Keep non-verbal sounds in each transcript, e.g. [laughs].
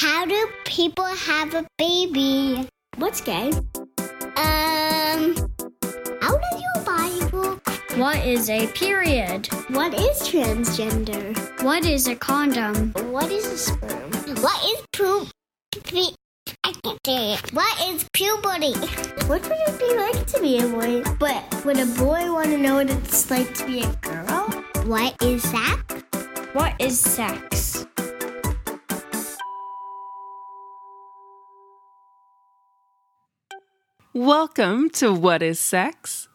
How do people have a baby? What's gay? Um, out of your Bible. What is a period? What is transgender? What is a condom? What is a sperm? What is poop? I can't say it. What is puberty? What would it be like to be a boy? But would a boy want to know what it's like to be a girl? What is that? What is sex? Welcome to What is Sex?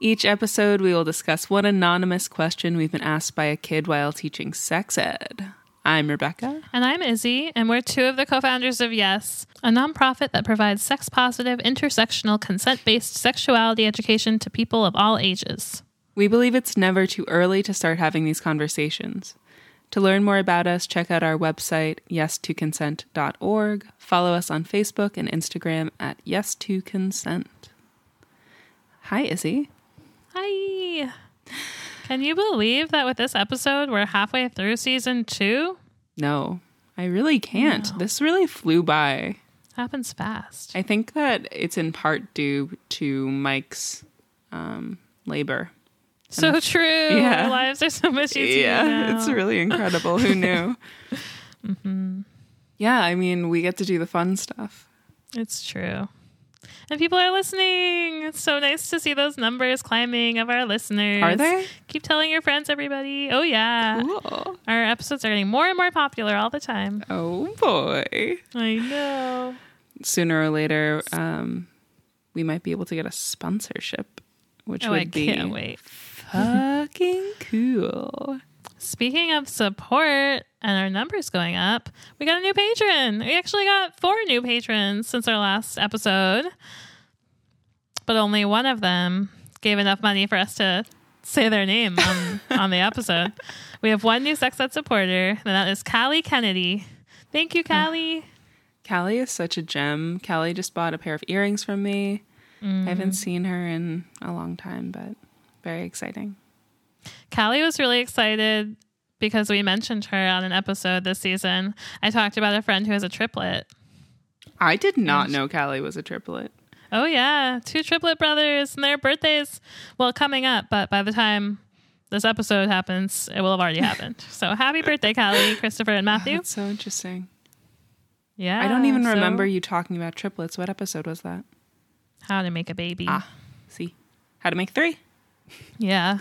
Each episode, we will discuss one anonymous question we've been asked by a kid while teaching sex ed. I'm Rebecca. And I'm Isy, and we're two of the co founders of Yes, a nonprofit that provides sex positive, intersectional, consent based sexuality education to people of all ages. We believe it's never too early to start having these conversations. To learn more about us, check out our website, yestoconsent.org. Follow us on Facebook and Instagram at yes2consent. Hi, Isy. Hi. Can you believe that with this episode, we're halfway through season two? No, I really can't. No. This really flew by. Happens fast. I think that it's in part due to Mike's um, labor. So true. Yeah. Our lives are so much easier. yeah, now. it's really incredible. Who knew? [laughs] Yeah, I mean, we get to do the fun stuff. It's true. And people are listening. It's so nice to see those numbers climbing of our listeners. Are they? Keep telling your friends, everybody. Oh, yeah. Cool. Our episodes are getting more and more popular all the time. Oh boy. I know. Sooner or later, um, we might be able to get a sponsorship, which Oh, would I be can't wait. Fucking cool. Speaking of support and our numbers going up, we got a new patron. We actually got four new patrons since our last episode, but only one of them gave enough money for us to say their name on, [laughs] on the episode. We have one new sex ed supporter, and that is Callie Kennedy. Thank you, Callie. Callie is such a gem. Callie just bought a pair of earrings from me. I Mm. haven't seen her in a long time, but very exciting. Callie was really excited because we mentioned her on an episode this season. I talked about a friend who has a triplet. I did not know Callie was a triplet. Oh yeah, two triplet brothers and their birthdays well coming up, but by the time this episode happens, it will have already happened. [laughs] So happy birthday, Callie, Christopher, and Matthew. That's so interesting. Yeah. I don't even so remember you talking about triplets. What episode was that? how to make a baby. Ah, see. How to make three. Yeah.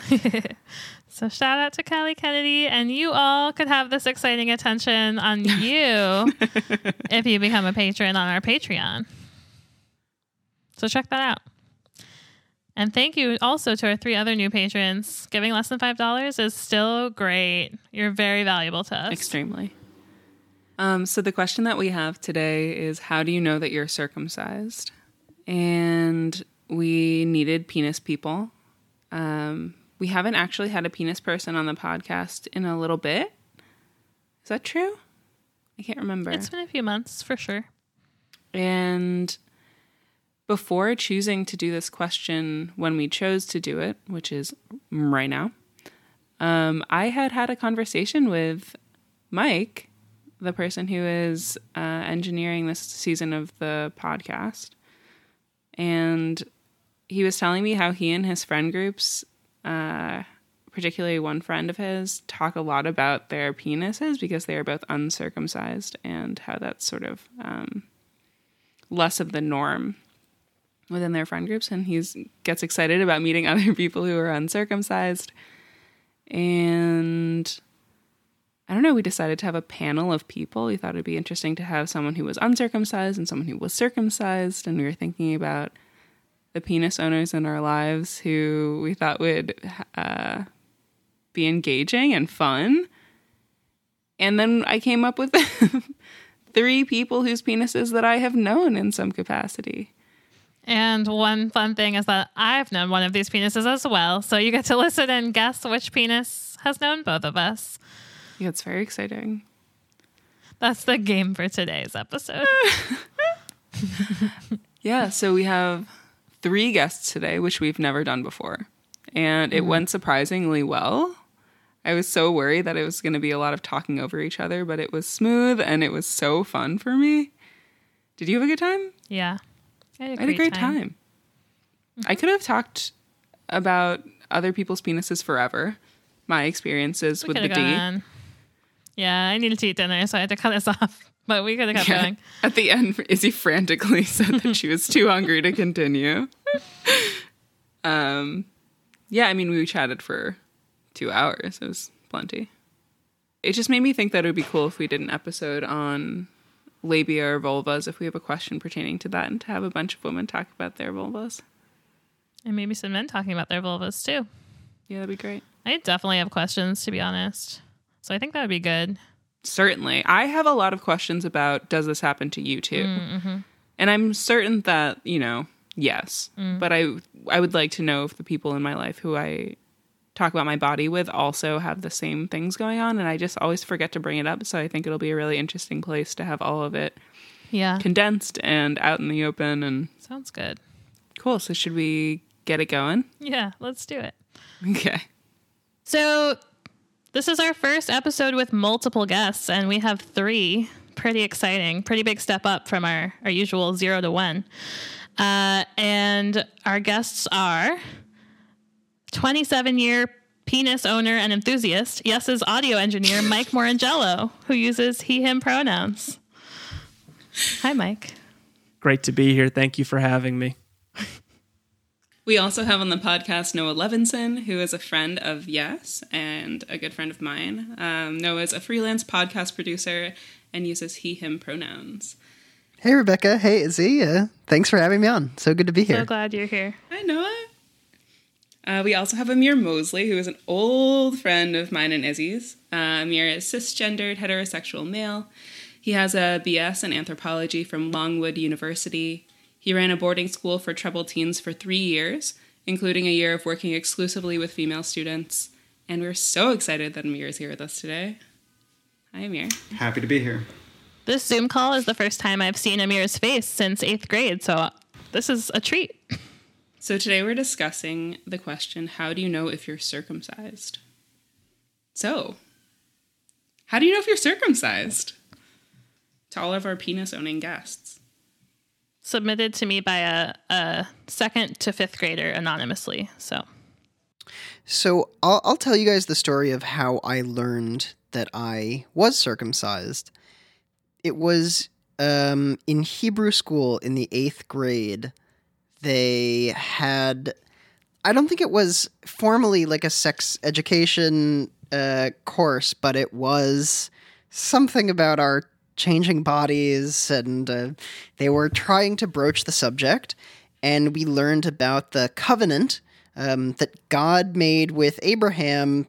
[laughs] so shout out to Callie Kennedy, and you all could have this exciting attention on [laughs] you if you become a patron on our Patreon. So check that out. And thank you also to our three other new patrons. Giving less than $5 is still great. You're very valuable to us. Extremely. Um, so the question that we have today is how do you know that you're circumcised? And we needed penis people. Um, we haven't actually had a penis person on the podcast in a little bit. Is that true? I can't remember. It's been a few months for sure. And before choosing to do this question, when we chose to do it, which is right now, um, I had had a conversation with Mike, the person who is uh, engineering this season of the podcast. And he was telling me how he and his friend groups, uh, particularly one friend of his, talk a lot about their penises because they are both uncircumcised and how that's sort of um, less of the norm within their friend groups. And he gets excited about meeting [laughs] other people who are uncircumcised. And i don't know we decided to have a panel of people. We thought it'd be interesting to have someone who was uncircumcised and someone who was circumcised. And we were thinking about the penis owners in our lives who we thought would uh, be engaging and fun and then i came up with [laughs] three people whose penises that i have known in some capacity And one fun thing is that I've known one of these penises as well. So you get to listen and guess which penis has known both of us. Yeah, it's very exciting. That's the game for today's episode. [laughs] Yeah, so we have three guests today, which we've never done before. And it mm-hmm. went surprisingly well. I was so worried that it was going to be a lot of talking over each other, but it was smooth and it was so fun for me. Did you have a good time? Yeah. I had a I had a great time. Mm-hmm. I could have talked about other people's penises forever. My experiences We with the D. gone. Yeah, I needed to eat dinner, so I had to cut us [laughs] off. But we could have kept Yeah. going. At the end, Isy frantically [laughs] said that she was too hungry to continue. [laughs] Um, yeah, I mean, we chatted for two hours. It was plenty. It just made me think that it would be cool if we did an episode on labia or vulvas if we have a question pertaining to that and to have a bunch of women talk about their vulvas. And maybe some men talking about their vulvas too. Yeah, that'd be great. I definitely have questions, to be honest. So I think that would be good. Certainly. I have a lot of questions about does this happen to you too? Mm-hmm. And I'm certain that, you know, yes. Mm. But I I would like to know if the people in my life who I talk about my body with also have the same things going on and I just always forget to bring it up, so I think it'll be a really interesting place to have all of it Yeah. condensed and out in the open and Sounds good. cool. So should we get it going? Yeah, let's do it. [laughs] Okay. So, this is our first episode with multiple guests, and we have three. Pretty exciting. Pretty big step up from our, our usual zero to one. Uh, and our guests are 27 year penis owner and enthusiast, Yes's audio engineer, Mike Morangello, who uses he, him pronouns. Hi, Mike. Great to be here. Thank you for having me. We also have on the podcast Noah Levinson, who is a friend of Yes and a good friend of mine. Um, Noah is a freelance podcast producer and uses he, him pronouns. Hey, Rebecca. Hey, Isy. Uh, thanks for having me on. So good to be here. So glad you're here. Hi, Noah. Uh, we also have Amir Mosley, who is an old friend of mine and Izzy's. Uh, Amir is cisgendered, heterosexual male. He has a BS in anthropology from Longwood University. He ran a boarding school for troubled teens for three years, including a year of working exclusively with female students. And we're so excited that Amir is here with us today. Hi, Amir. Happy to be here. This Zoom call is the first time I've seen Amir's face since eighth grade, so this is a treat. So today we're discussing the question how do you know if you're circumcised? So, how do you know if you're circumcised? To all of our penis owning guests. Submitted to me by a, a second to fifth grader anonymously. So, So I'll, I'll tell you guys the story of how I learned that I was circumcised. It was um, in Hebrew school in the eighth grade. They had, I don't think it was formally like a sex education uh, course, but it was something about our changing bodies, and uh, they were trying to broach the subject. And we learned about the covenant um, that God made with Abraham,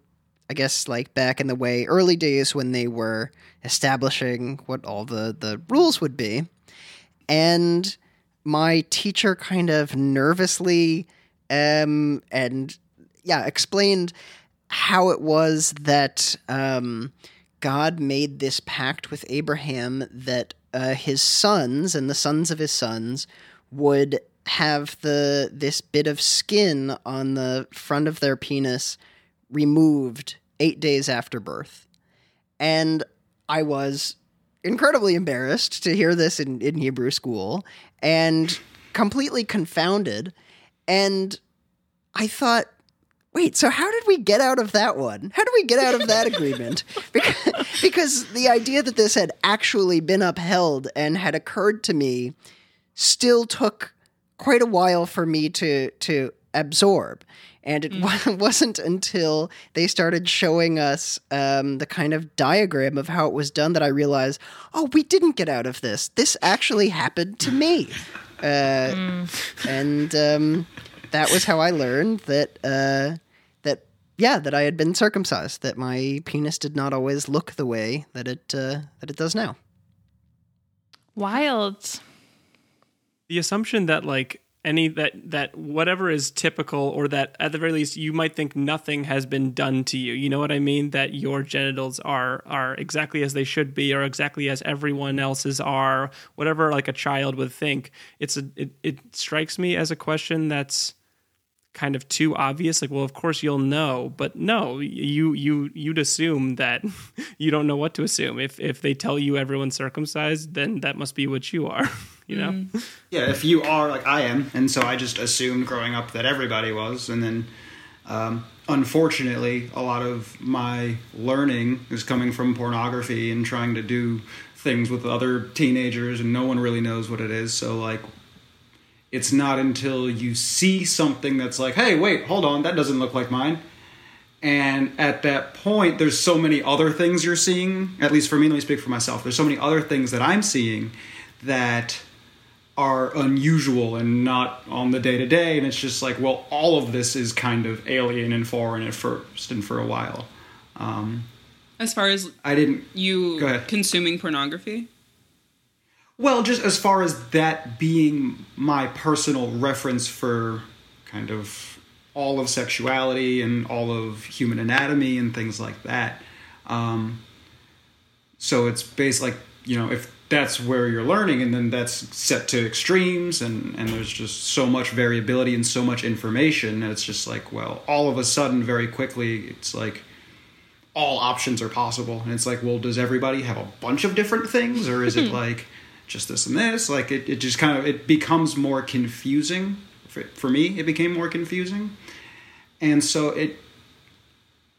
I guess, like back in the way early days when they were establishing what all the, the rules would be. And my teacher kind of nervously um, and, yeah, explained how it was that um, God made this pact with Abraham that uh, his sons and the sons of his sons would have the this bit of skin on the front of their penis removed eight days after birth. And I was incredibly embarrassed to hear this in, in Hebrew school and completely confounded. And I thought, wait, so how did we get out of that one? How did we get out of that [laughs] agreement? Because, because the idea that this had actually been upheld and had occurred to me still took quite a while for me to to absorb. And it wa- [laughs] wasn't until they started showing us um, the kind of diagram of how it was done that I realized, oh, we didn't get out of this. This actually happened to me. Uh, And um, that was how I learned that uh, that yeah that I had been circumcised. That my penis did not always look the way that it uh, that it does now. wild. The assumption that like any that that whatever is typical or that at the very least you might think nothing has been done to you. You know what I mean? That your genitals are are exactly as they should be or exactly as everyone else's are, whatever like a child would think. It's a it, it strikes me as a question that's kind of too obvious like well of course you'll know but no you you you'd assume that [laughs] you don't know what to assume if if they tell you everyone's circumcised then that must be what you are [laughs] you know Yeah, if you are like I am, and so I just assumed growing up that everybody was, and then um, unfortunately, a lot of my learning is coming from pornography and trying to do things with other teenagers, and no one really knows what it is. So like, it's not until you see something that's like, hey, wait, hold on, that doesn't look like mine. And at that point, there's so many other things you're seeing. At least for me, let me speak for myself. There's so many other things that I'm seeing that are unusual and not on the day to day. And it's just like, well, all of this is kind of alien and foreign at first and for a while. Um, As far as I didn't. you consuming pornography, Well, just as far as that being my personal reference for kind of all of sexuality and all of human anatomy and things like that. Um, so it's based like, you know, if that's where you're learning and then that's set to extremes and, and there's just so much variability and so much information, and it's just like, well, all of a sudden, very quickly, it's like, all options are possible and it's like well does everybody have a bunch of different things or is it like just this and this like it, it just kind of it becomes more confusing. For, for me it became more confusing. And so it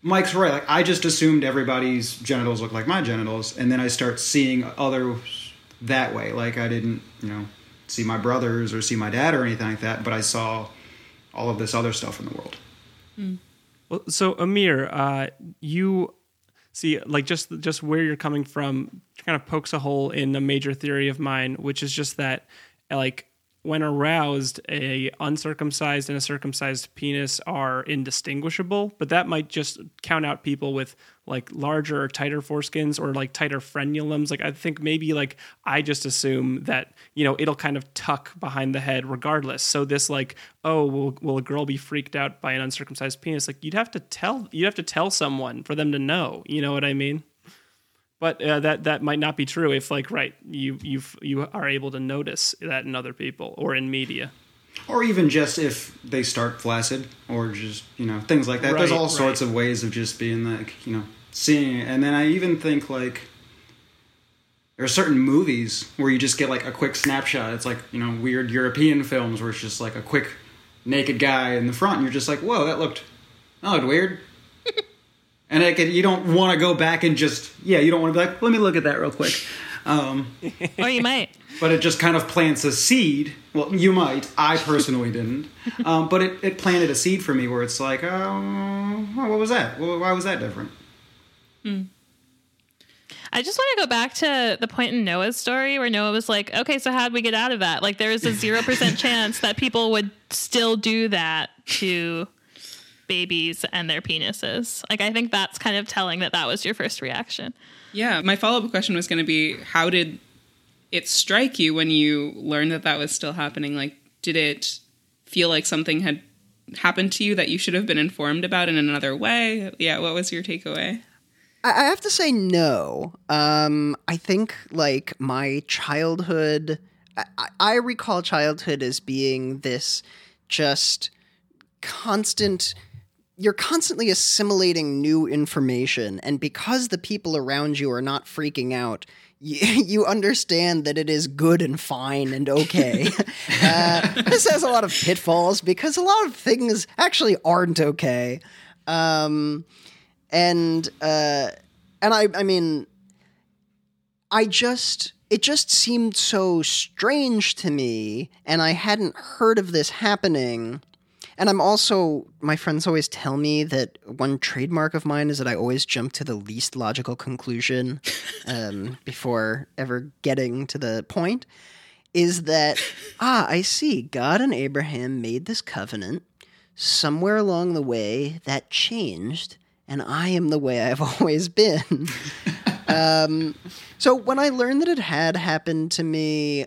mike's right like i just assumed everybody's genitals look like my genitals and then i start seeing others that way. Like i didn't you know see my brothers or see my dad or anything like that but i saw all of this other stuff in the world. Well, so Amir, uh, you see, like just just where you're coming from, kind of pokes a hole in a major theory of mine, which is just that, like, when aroused, a uncircumcised and a circumcised penis are indistinguishable. But that might just count out people with like larger or tighter foreskins or like tighter frenulums. Like I think maybe like I just assume that you know it'll kind of tuck behind the head regardless. So this like oh will will a girl be freaked out by an uncircumcised penis? Like you'd have to tell you'd have to tell someone for them to know. You know what I mean? But uh, that that might not be true if like right you you you are able to notice that in other people or in media. Or even just if they start flaccid or just you know things like that. There's Right, all sorts of ways of just being like you know seeing it. And then i even think like there are certain movies where you just get like a quick snapshot. It's like you know weird european films where it's just like a quick naked guy in the front and you're just like whoa that looked that looked weird. [laughs] And like, you don't want to go back and just yeah you don't want to be like let me look at that real quick um, [laughs] or you might. but it just kind of plants a seed. Well, you might. I personally didn't. Um, but it, it planted a seed for me where it's like, oh, what was that? Why was that different? I just want to go back to the point in Noah's story where Noah was like, okay, so how'd we get out of that? Like, there is a 0% chance that people would still do that to babies and their penises. Like, I think that's kind of telling that that was your first reaction. Yeah, my follow up question was going to be how did it strike you when you learned that that was still happening? Like, did it feel like something had happened to you that you should have been informed about in another way? Yeah, what was your takeaway? I I have to say no. Um, I think like my childhood, I, I- I recall childhood as being this just constant. You're constantly assimilating new information, and because the people around you are not freaking out, you, [laughs] you understand that it is good and fine and okay. [laughs] uh, this has a lot of pitfalls because a lot of things actually aren't okay. Um, and uh, and I I mean, I just it just seemed so strange to me, and I hadn't heard of this happening. And I'm also my friends always tell me that one trademark of mine is that I always jump to the least logical conclusion um, [laughs] before ever getting to the point. Is that [laughs] ah I see God and Abraham made this covenant somewhere along the way that changed and I am the way I've [laughs] always been. um, so when I learned that it had happened to me,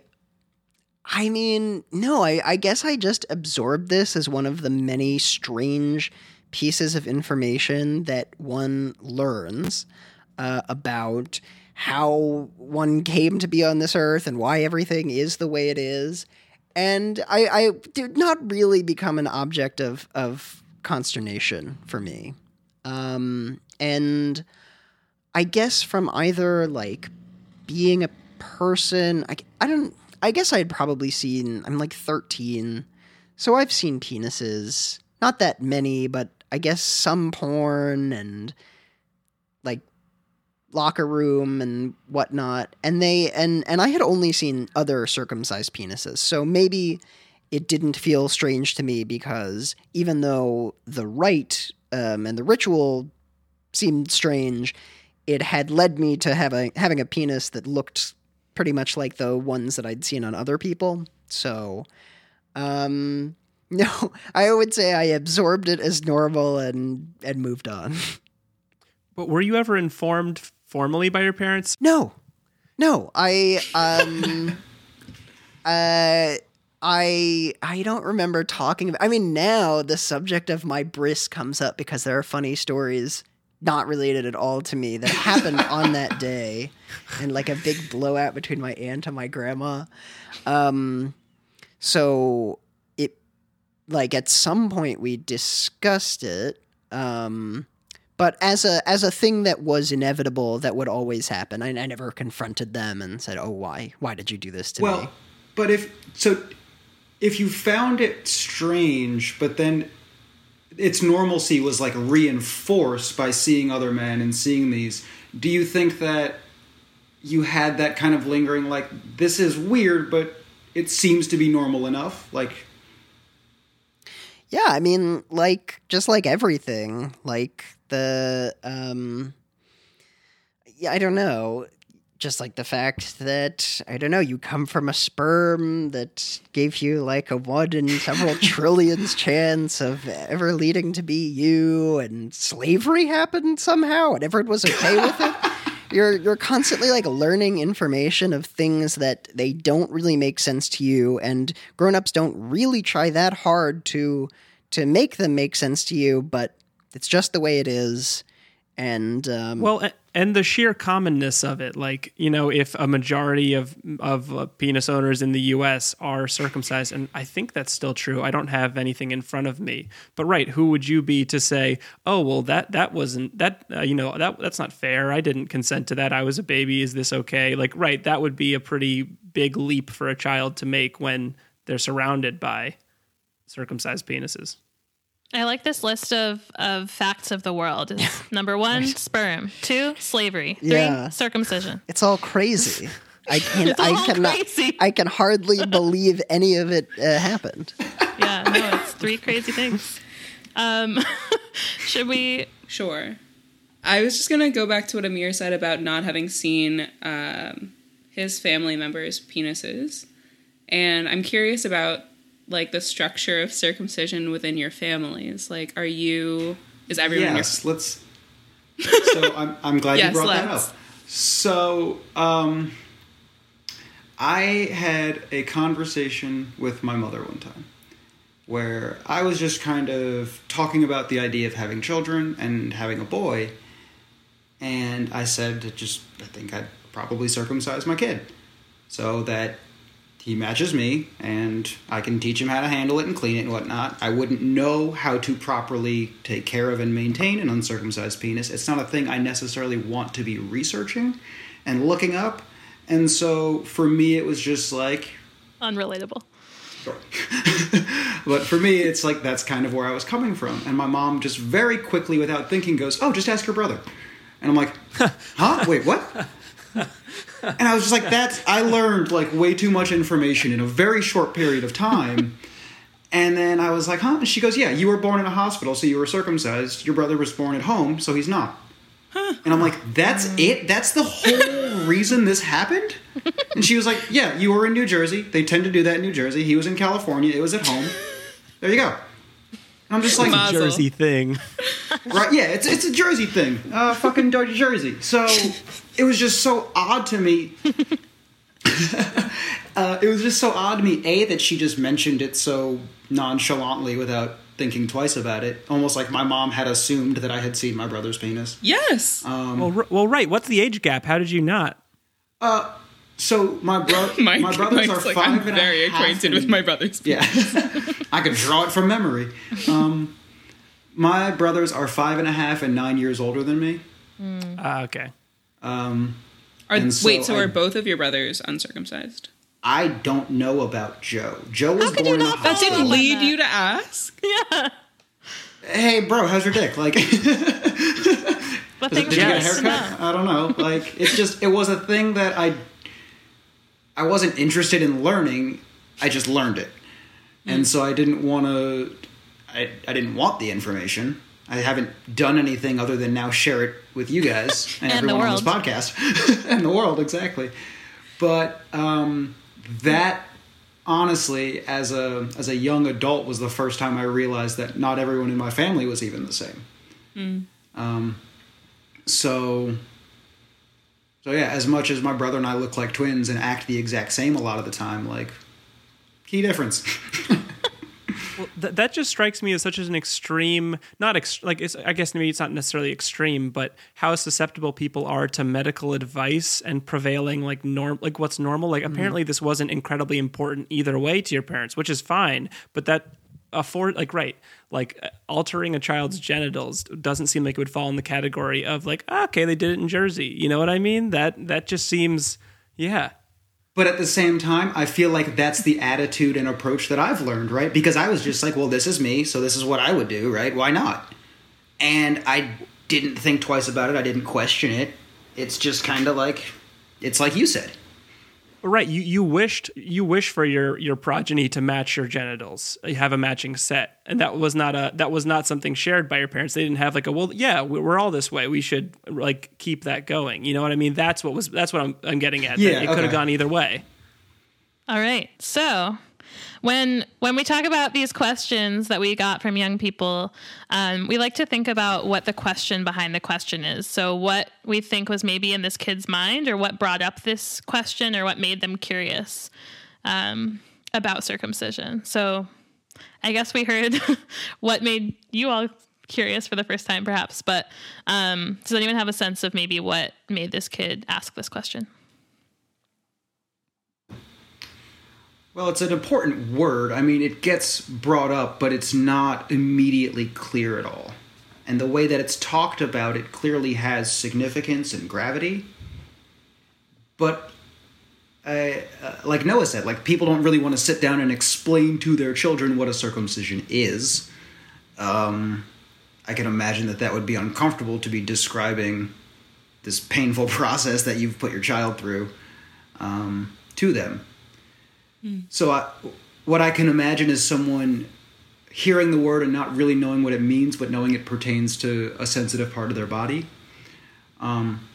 I mean, no, I, I guess I just absorbed this as one of the many strange pieces of information that one learns uh, about how one came to be on this earth and why everything is the way it is. and I, I did not really become an object of of consternation for me. Um, and I guess from either like being a person, I, I don't. I guess I'd probably seen. I'm like 13, so I've seen penises. Not that many, but I guess some porn and like locker room and whatnot. And they and and I had only seen other circumcised penises, so maybe it didn't feel strange to me because even though the rite um, and the ritual seemed strange, it had led me to having a penis that looked pretty much like the ones that I'd seen on other people. So, um, [laughs] no, I would say I absorbed it as normal and and moved on. But were you ever informed formally by your parents? No, no, I um, [laughs] uh. I I don't remember talking about I mean now the subject of my bris comes up because there are funny stories not related at all to me that happened on that day and like a big blowout between my aunt and my grandma. Um so it like at some point we discussed it um but as a as a thing that was inevitable that would always happen I, I never confronted them and said oh why why did you do this to well, me but if so, if you found it strange, but then its normalcy was like reinforced by seeing other men and seeing these, do you think that you had that kind of lingering like this is weird, but it seems to be normal enough? Like, Yeah, I mean, like just like everything, like the um yeah, I don't know, just like the fact that I don't know, you come from a sperm that gave you like a one in several [laughs] trillions chance of ever leading to be you and slavery happened somehow and everyone was okay with it. [laughs] You're you're constantly like learning information of things that they don't really make sense to you and grown-ups don't really try that hard to to make them make sense to you, but it's just the way it is. And um, Well, and the sheer commonness of it, like you know, if a majority of of uh, penis owners in the U.S. are circumcised, and I think that's still true. I don't have anything in front of me, but right, who would you be to say, oh well, that that wasn't that uh, you know that that's not fair. I didn't consent to that. I was a baby. Is this okay? Like, right, that would be a pretty big leap for a child to make when they're surrounded by circumcised penises. I like this list of, of facts of the world. It's [laughs] number one, sperm. Two, slavery. Three, Yeah. circumcision. it's all crazy. [laughs] I can It's I all cannot crazy. I can hardly [laughs] believe any of it uh, happened. Yeah, no, it's three crazy things. Um, should we? Sure. I was just gonna go back to what Amir said about not having seen um, his family members' penises, and I'm curious about like the structure of circumcision within your families. Like, are you? Is everyone yes, let's. [laughs] So I'm, I'm glad Yes, you brought that let's. up. So um, I had a conversation with my mother one time where I was just kind of talking about the idea of having children and having a boy, and I said, that just I think I'd probably circumcise my kid so that he matches me and I can teach him how to handle it and clean it and whatnot. I wouldn't know how to properly take care of and maintain an uncircumcised penis. It's not a thing I necessarily want to be researching and looking up. And so for me, it was just like, Unrelatable. [laughs] but for me, it's like that's kind of where I was coming from. And my mom just very quickly, without thinking, goes, Oh, just ask your brother. And I'm like, [laughs] Huh? Wait, what? [laughs] And I was just like, That's, I learned like way too much information in a very short period of time. And then I was like, Huh? And she goes, Yeah, you were born in a hospital, so you were circumcised. Your brother was born at home, so he's not. Huh. And I'm like, That's it? That's the whole reason this happened? And she was like, Yeah, you were in New Jersey. They tend to do that in New Jersey. He was in California. It was at home. There you go. And I'm just like, Mazel. Jersey thing. [laughs] right? Yeah, it's it's a Jersey thing. Uh, fucking Dirty Jersey. So it was just so odd to me. [laughs] uh, it was just so odd to me. A that she just mentioned it so nonchalantly without thinking twice about it, almost like my mom had assumed that I had seen my brother's penis. Yes. Um, Well, r- well, right. What's the age gap? How did you not? So my bro, [laughs] Mike, my brothers Mike's are like, 5 I'm and a very half acquainted and- with my brother's. Yeah, [laughs] [laughs] I could draw it from memory. Um, my brothers are five and a half and nine years older than me. Ah, okay. Um, Are, so wait, so I- are both of your brothers uncircumcised? I don't know about Joe. Joe was could born you in a not That didn't lead that. you to ask. Yeah. Hey, bro, how's your dick? Like, But Did you get a are nice to haircut? I don't know. Like it's just it was a thing that I I wasn't interested in learning. I just learned it, and so I didn't want to. I I didn't want the information. I haven't done anything other than now share it with you guys [laughs] and, And everyone on this podcast [laughs] and the world exactly. But um, that honestly, as a as a young adult, was the first time I realized that not everyone in my family was even the same. Um, so, so yeah, as much as my brother and I look like twins and act the exact same a lot of the time, like key difference. [laughs] Well, th- that just strikes me as such as an extreme, not ex- like it's. I guess maybe it's not necessarily extreme, but how susceptible people are to medical advice and prevailing like norm, like what's normal. Like mm-hmm. apparently this wasn't incredibly important either way to your parents, which is fine. But that afford like right, like uh, altering a child's genitals doesn't seem like it would fall in the category of like ah, okay, they did it in Jersey. You know what I mean? That that just seems yeah. but at the same time, I feel like that's the attitude and approach that I've learned, right? Because I was just like, well, this is me, so this is what I would do, right? Why not? And I didn't think twice about it. I didn't question it. It's just kind of like, it's like you said. Right, you you wished you wish for your your progeny to match your genitals, you have a matching set, and that was not a that was not something shared by your parents. They didn't have like a well, yeah, we- we're all this way. We should like keep that going. You know what I mean? That's what was that's what I'm I'm getting at. Yeah, it could have gone either way. All right. So when when we talk about these questions that we got from young people, um, we like to think about what the question behind the question is. So what we think was maybe in this kid's mind, or what brought up this question, or what made them curious um, about circumcision. So I guess we heard [laughs] what made you all curious for the first time, perhaps. But um, does anyone have a sense of maybe what made this kid ask this question? Well, it's an important word. I mean, it gets brought up, but it's not immediately clear at all. And the way that it's talked about, it clearly has significance and gravity. But, uh, uh, like Noah said, like people don't really want to sit down and explain to their children what a circumcision is. Um, I can imagine that that would be uncomfortable to be describing this painful [laughs] process that you've put your child through um, to them. So, I, what I can imagine is someone hearing the word and not really knowing what it means, but knowing it pertains to a sensitive part of their body. Um,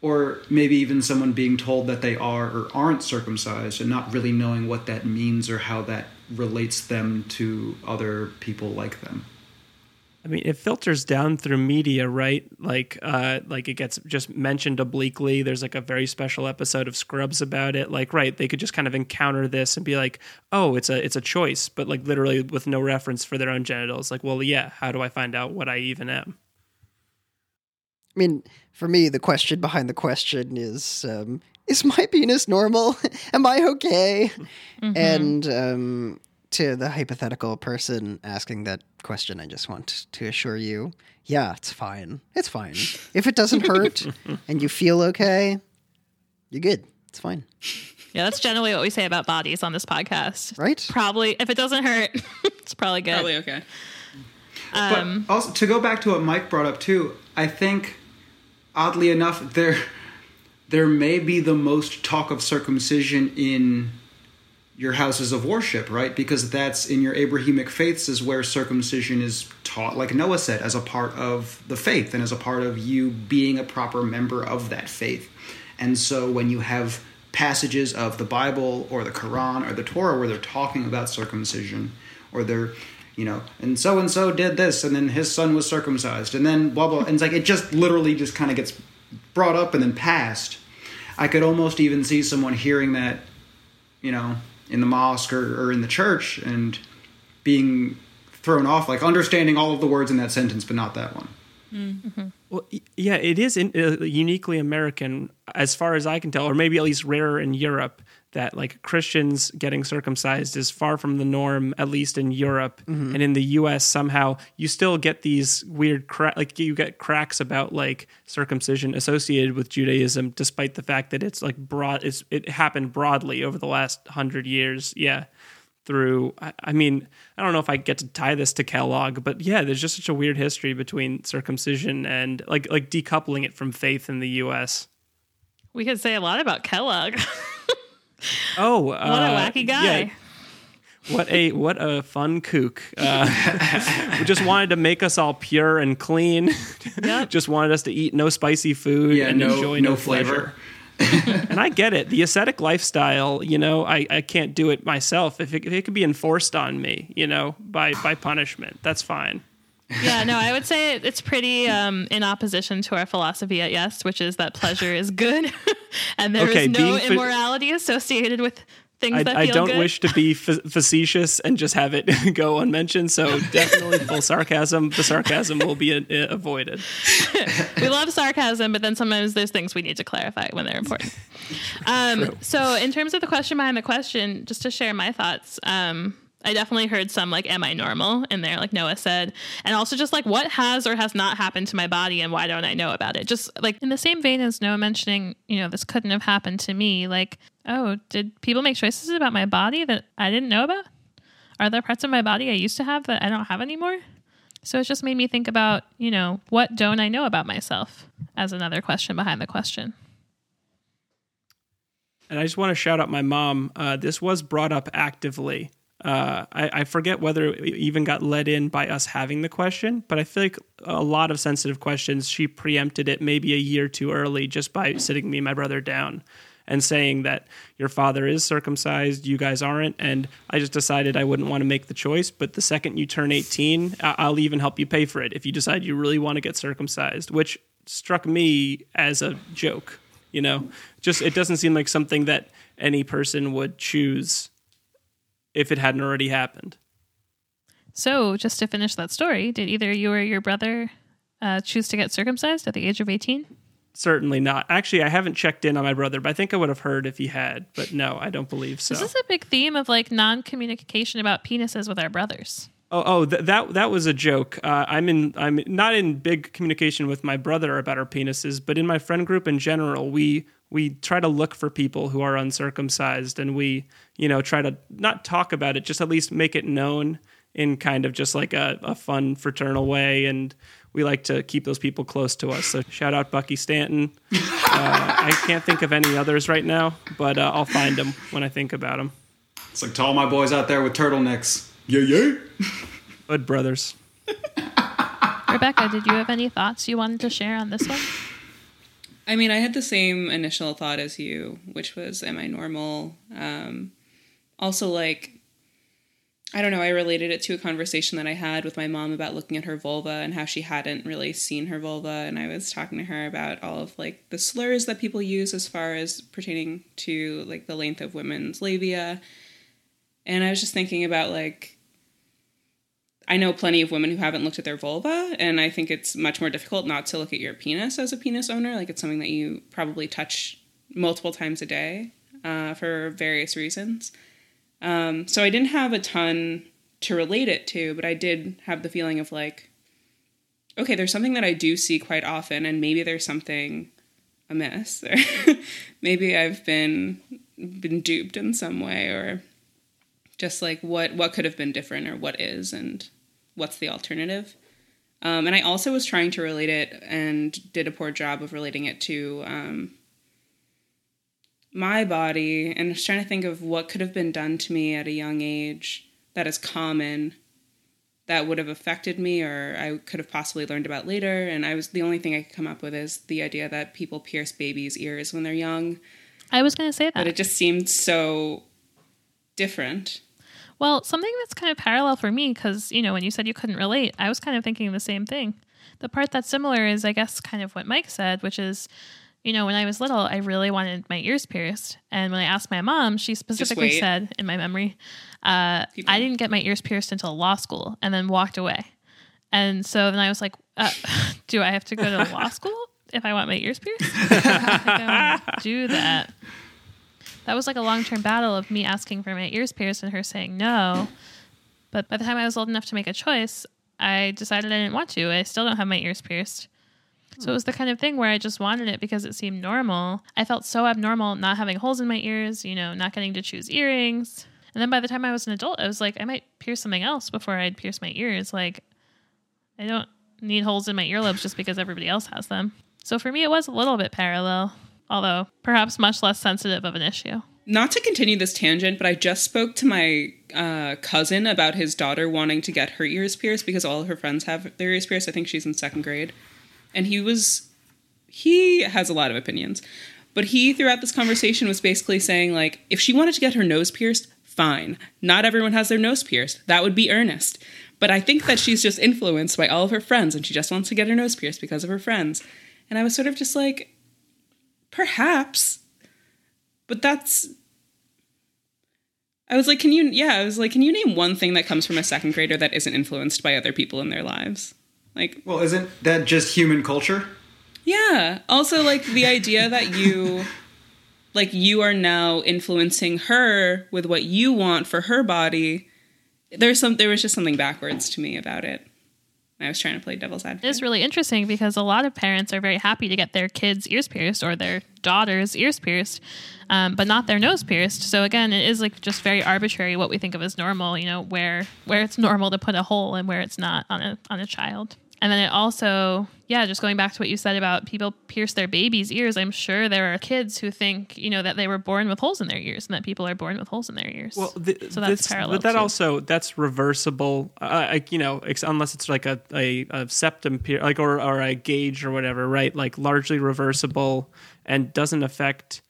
or maybe even someone being told that they are or aren't circumcised and not really knowing what that means or how that relates them to other people like them. I mean, it filters down through media, right? Like, uh, like it gets just mentioned obliquely. There's like a very special episode of Scrubs about it. Like, right, they could just kind of encounter this and be like, "Oh, it's a it's a choice," but like literally with no reference for their own genitals. Like, well, yeah, how do I find out what I even am? I mean, for me, the question behind the question is um, Is my [laughs] penis normal? [laughs] Am I okay? And um, to the hypothetical person asking that question, I just want to assure you yeah, it's fine. It's fine. [laughs] If it doesn't hurt and you feel okay, you're good. It's fine. Yeah, that's generally what we say about bodies on this podcast. Right? Probably, if it doesn't hurt, [laughs] it's probably good. Probably okay. Um, but also to go back to what Mike brought up too, I think oddly enough there there may be the most talk of circumcision in your houses of worship, right? Because that's in your Abrahamic faiths is where circumcision is taught, like Noah said, as a part of the faith and as a part of you being a proper member of that faith. And so when you have passages of the Bible or the Quran or the Torah where they're talking about circumcision or they're you know, and so and so did this, and then his son was circumcised, and then blah blah. And it's like it just literally just kind of gets brought up and then passed. I could almost even see someone hearing that, you know, in the mosque or, or in the church and being thrown off, like understanding all of the words in that sentence, but not that one. Well, Well, yeah, it is in, uh, uniquely American, as far as I can tell, or maybe at least rarer in Europe. That like Christians getting circumcised is far from the norm, at least in Europe, mm-hmm. and in the U.S. Somehow you still get these weird cra- like you get cracks about like circumcision associated with Judaism, despite the fact that it's like broad. It's it happened broadly over the last hundred years. Yeah, through I, I mean i don't know if i get to tie this to kellogg but yeah there's just such a weird history between circumcision and like like decoupling it from faith in the us We could say a lot about Kellogg. [laughs] oh [laughs] what a uh, wacky guy. yeah, what a what a fun kook uh, [laughs] who just wanted to make us all pure and clean Yep. [laughs] just wanted us to eat no spicy food Yeah, and no, enjoy no, no, flavor. and I get it. The ascetic lifestyle, you know, I, I can't do it myself. If it, if it could be enforced on me, you know, by by punishment, that's fine. Yeah, no, I would say it's pretty um, in opposition to our philosophy at Yes, which is that pleasure is good, [laughs] and there is Okay, no being fa- immorality associated with things I, that I feel don't good. wish to be fa- facetious and just have it [laughs] go unmentioned. So definitely full sarcasm. The sarcasm will be uh, avoided. [laughs] we love sarcasm, but then sometimes there's things we need to clarify when they're important. Um, so, in terms of the question behind the question, just to share my thoughts, um, I definitely heard some like, "Am I normal?" in there, like Noah said, and also just like, "What has or has not happened to my body, and why don't I know about it?" Just like in the same vein as Noah mentioning, you know, this couldn't have happened to me. Like, oh, did people make choices about my body that I didn't know about? Are there parts of my body I used to have that I don't have anymore? So it just made me think about, you know, what don't I know about myself as another question behind the question. And I just want to shout out my mom. Uh, this was brought up actively. Uh, I, I forget whether it even got led in by us having the question, but I feel like a lot of sensitive questions, she preempted it maybe a year too early just by sitting me and my brother down and saying that your father is circumcised, you guys aren't. And I just decided I wouldn't want to make the choice. But the second you turn 18, I'll even help you pay for it if you decide you really want to get circumcised, which struck me as a joke. You know, just it doesn't seem like something that any person would choose if it hadn't already happened. So, just to finish that story, did either you or your brother uh, choose to get circumcised at the age of 18? Certainly not. Actually, I haven't checked in on my brother, but I think I would have heard if he had. But no, I don't believe so. This is a big theme of like non communication about penises with our brothers. Oh, oh, th- that that was a joke. Uh, I'm in. I'm not in big communication with my brother about our penises, but in my friend group in general, we we try to look for people who are uncircumcised, and we, you know, try to not talk about it, just at least make it known in kind of just like a, a fun fraternal way, and we like to keep those people close to us. So shout out Bucky Stanton. Uh, I can't think of any others right now, but uh, I'll find them when I think about them. It's like to all my boys out there with turtlenecks. Yeah, yeah. Hood brothers. [laughs] Rebecca, did you have any thoughts you wanted to share on this one? I mean, I had the same initial thought as you, which was, am I normal? Um, also, like, I don't know, I related it to a conversation that I had with my mom about looking at her vulva and how she hadn't really seen her vulva. And I was talking to her about all of, like, the slurs that people use as far as pertaining to, like, the length of women's labia. And I was just thinking about, like, I know plenty of women who haven't looked at their vulva, and I think it's much more difficult not to look at your penis as a penis owner. Like it's something that you probably touch multiple times a day uh, for various reasons. Um, so I didn't have a ton to relate it to, but I did have the feeling of like, okay, there's something that I do see quite often, and maybe there's something amiss, or [laughs] maybe I've been been duped in some way, or just like what what could have been different, or what is, and what's the alternative. Um, and I also was trying to relate it and did a poor job of relating it to um, my body and was trying to think of what could have been done to me at a young age that is common that would have affected me or I could have possibly learned about later. And I was the only thing I could come up with is the idea that people pierce babies' ears when they're young. I was going to say that. But it just seemed so different. Well, something that's kind of parallel for me, because, you know, when you said you couldn't relate, I was kind of thinking the same thing. The part that's similar is, I guess, kind of what Mike said, which is, you know, when I was little, I really wanted my ears pierced. And when I asked my mom, she specifically said, in my memory, uh, I didn't get my ears pierced until law school and then walked away. And so then I was like, uh, [laughs] do I have to go to law [laughs] school if I want my ears pierced? [laughs] I do that. That was like a long term battle of me asking for my ears pierced and her saying no. But by the time I was old enough to make a choice, I decided I didn't want to. I still don't have my ears pierced. So it was the kind of thing where I just wanted it because it seemed normal. I felt so abnormal not having holes in my ears, you know, not getting to choose earrings. And then by the time I was an adult, I was like, I might pierce something else before I'd pierce my ears. Like, I don't need holes in my earlobes just because everybody else has them. So for me, it was a little bit parallel, although perhaps much less sensitive of an issue. Not to continue this tangent, but I just spoke to my uh, cousin about his daughter wanting to get her ears pierced because all of her friends have their ears pierced. I think she's in second grade. And he was, he has a lot of opinions. But he, throughout this conversation, was basically saying, like, if she wanted to get her nose pierced, fine. Not everyone has their nose pierced. That would be earnest. But I think that she's just influenced by all of her friends and she just wants to get her nose pierced because of her friends. And I was sort of just like, perhaps. But that's. I was like, can you, yeah, I was like, can you name one thing that comes from a second grader that isn't influenced by other people in their lives? Like, Well, isn't that just human culture? yeah. Also, like the idea that you, like, you are now influencing her with what you want for her body. There's some. There was just something backwards to me about it. I was trying to play devil's advocate. It is really interesting because a lot of parents are very happy to get their kids' ears pierced or their daughters' ears pierced, um, but not their nose pierced. So again, it is like just very arbitrary what we think of as normal. You know, where where it's [laughs] normal to put a hole and where it's not on a on a child. And then it also, yeah, just going back to what you said about people pierce their babies' ears. I'm sure there are kids who think, you know, that they were born with holes in their ears and that people are born with holes in their ears. Well, th- so that's this- parallel. But that too. also that's reversible. Uh, like, you know, ex- unless it's like a, a, a septum pier, like or or a gauge or whatever, right? Like largely reversible and doesn't affect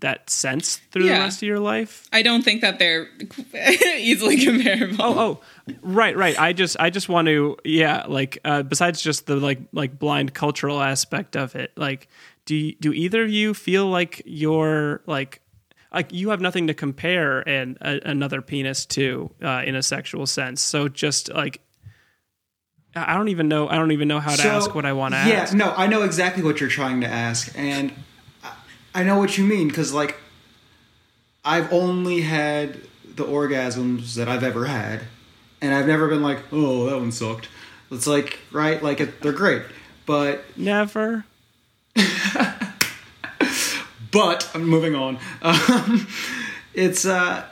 that sense through the rest of your life. I don't think that they're [laughs] easily comparable. Oh, oh, right, right. I just, I just want to, yeah. Like, uh, besides just the like, like blind cultural aspect of it, like, do you, do either of you feel like you're like, like you have nothing to compare and a, another penis to uh, in a sexual sense? So just like, I I don't even know. I don't even know how to So, ask what I want to yeah, ask. Yeah, no, I know exactly what you're trying to ask, and I- know what you mean because, like, I've only had the orgasms that I've ever had, and I've never been like, "Oh, that one sucked." It's like, right? Like, it, they're great, but Never. [laughs] but I'm moving on. [laughs] Um, it's uh,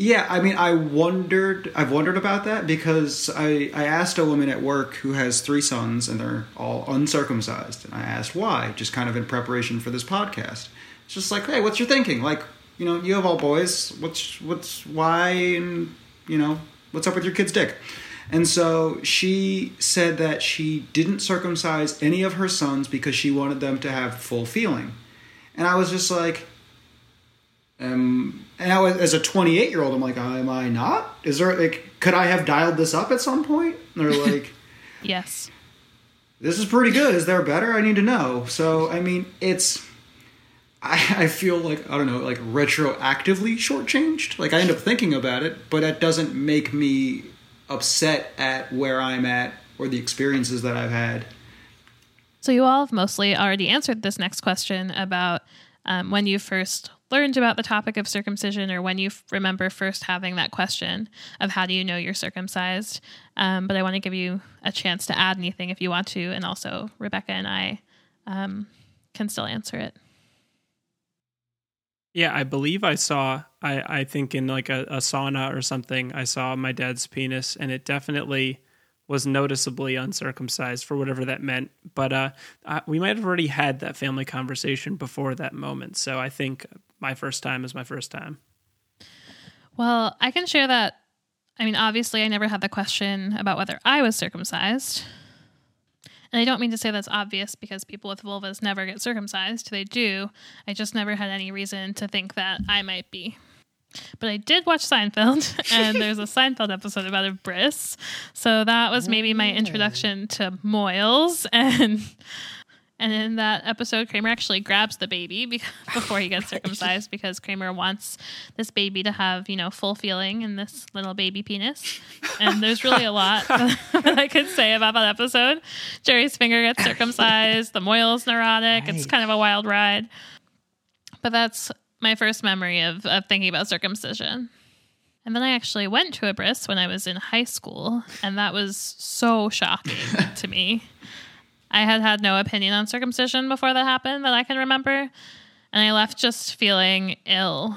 yeah. I mean, I wondered. I've wondered about that because I I asked a woman at work who has three sons and they're all uncircumcised, and I asked why, just kind of in preparation for this podcast. It's just like, hey, what's your thinking? Like, you know, you have all boys. What's what's why and you know what's up with your kid's dick? And so she said that she didn't circumcise any of her sons because she wanted them to have full feeling. And I was just like, um, and I was as a 28 year old, I'm like, am I not? Is there like, could I have dialed this up at some point? And they're [laughs] like, yes. this is pretty good. Is there better? I need to know. So I mean, it's. I, I feel like I don't know, like retroactively shortchanged. Like I end up thinking about it, but that doesn't make me upset at where I'm at or the experiences that I've had. So you all have mostly already answered this next question about um, when you first learned about the topic of circumcision or when you f- remember first having that question of how do you know you're circumcised. Um, but I want to give you a chance to add anything if you want to, and also Rebecca and I um, can still answer it. Yeah, I believe I saw. I I think in like a, a sauna or something, I saw my dad's penis, and it definitely was noticeably uncircumcised for whatever that meant. But uh, we might have already had that family conversation before that moment. So I think my first time is my first time. Well, I can share that. I mean, obviously, I never had the question about whether I was circumcised. And I don't mean to say that's obvious because people with vulvas never get circumcised. They do. I just never had any reason to think that I might be. But I did watch Seinfeld, [laughs] and there's a Seinfeld episode about a bris. So that was maybe my introduction to mohels. [laughs] And And in that episode, Kramer actually grabs the baby [laughs] before he gets [laughs] circumcised because Kramer wants this baby to have, you know, full feeling in this little baby penis. And there's really a lot [laughs] that I could say about that episode. Jerry's finger gets circumcised, the mohel's neurotic. Right. It's kind of a wild ride. But that's my first memory of, of thinking about circumcision. And then I actually went to a bris when I was in high school, and that was so shocking to me. I had had no opinion on circumcision before that happened that I can remember. And I left just feeling ill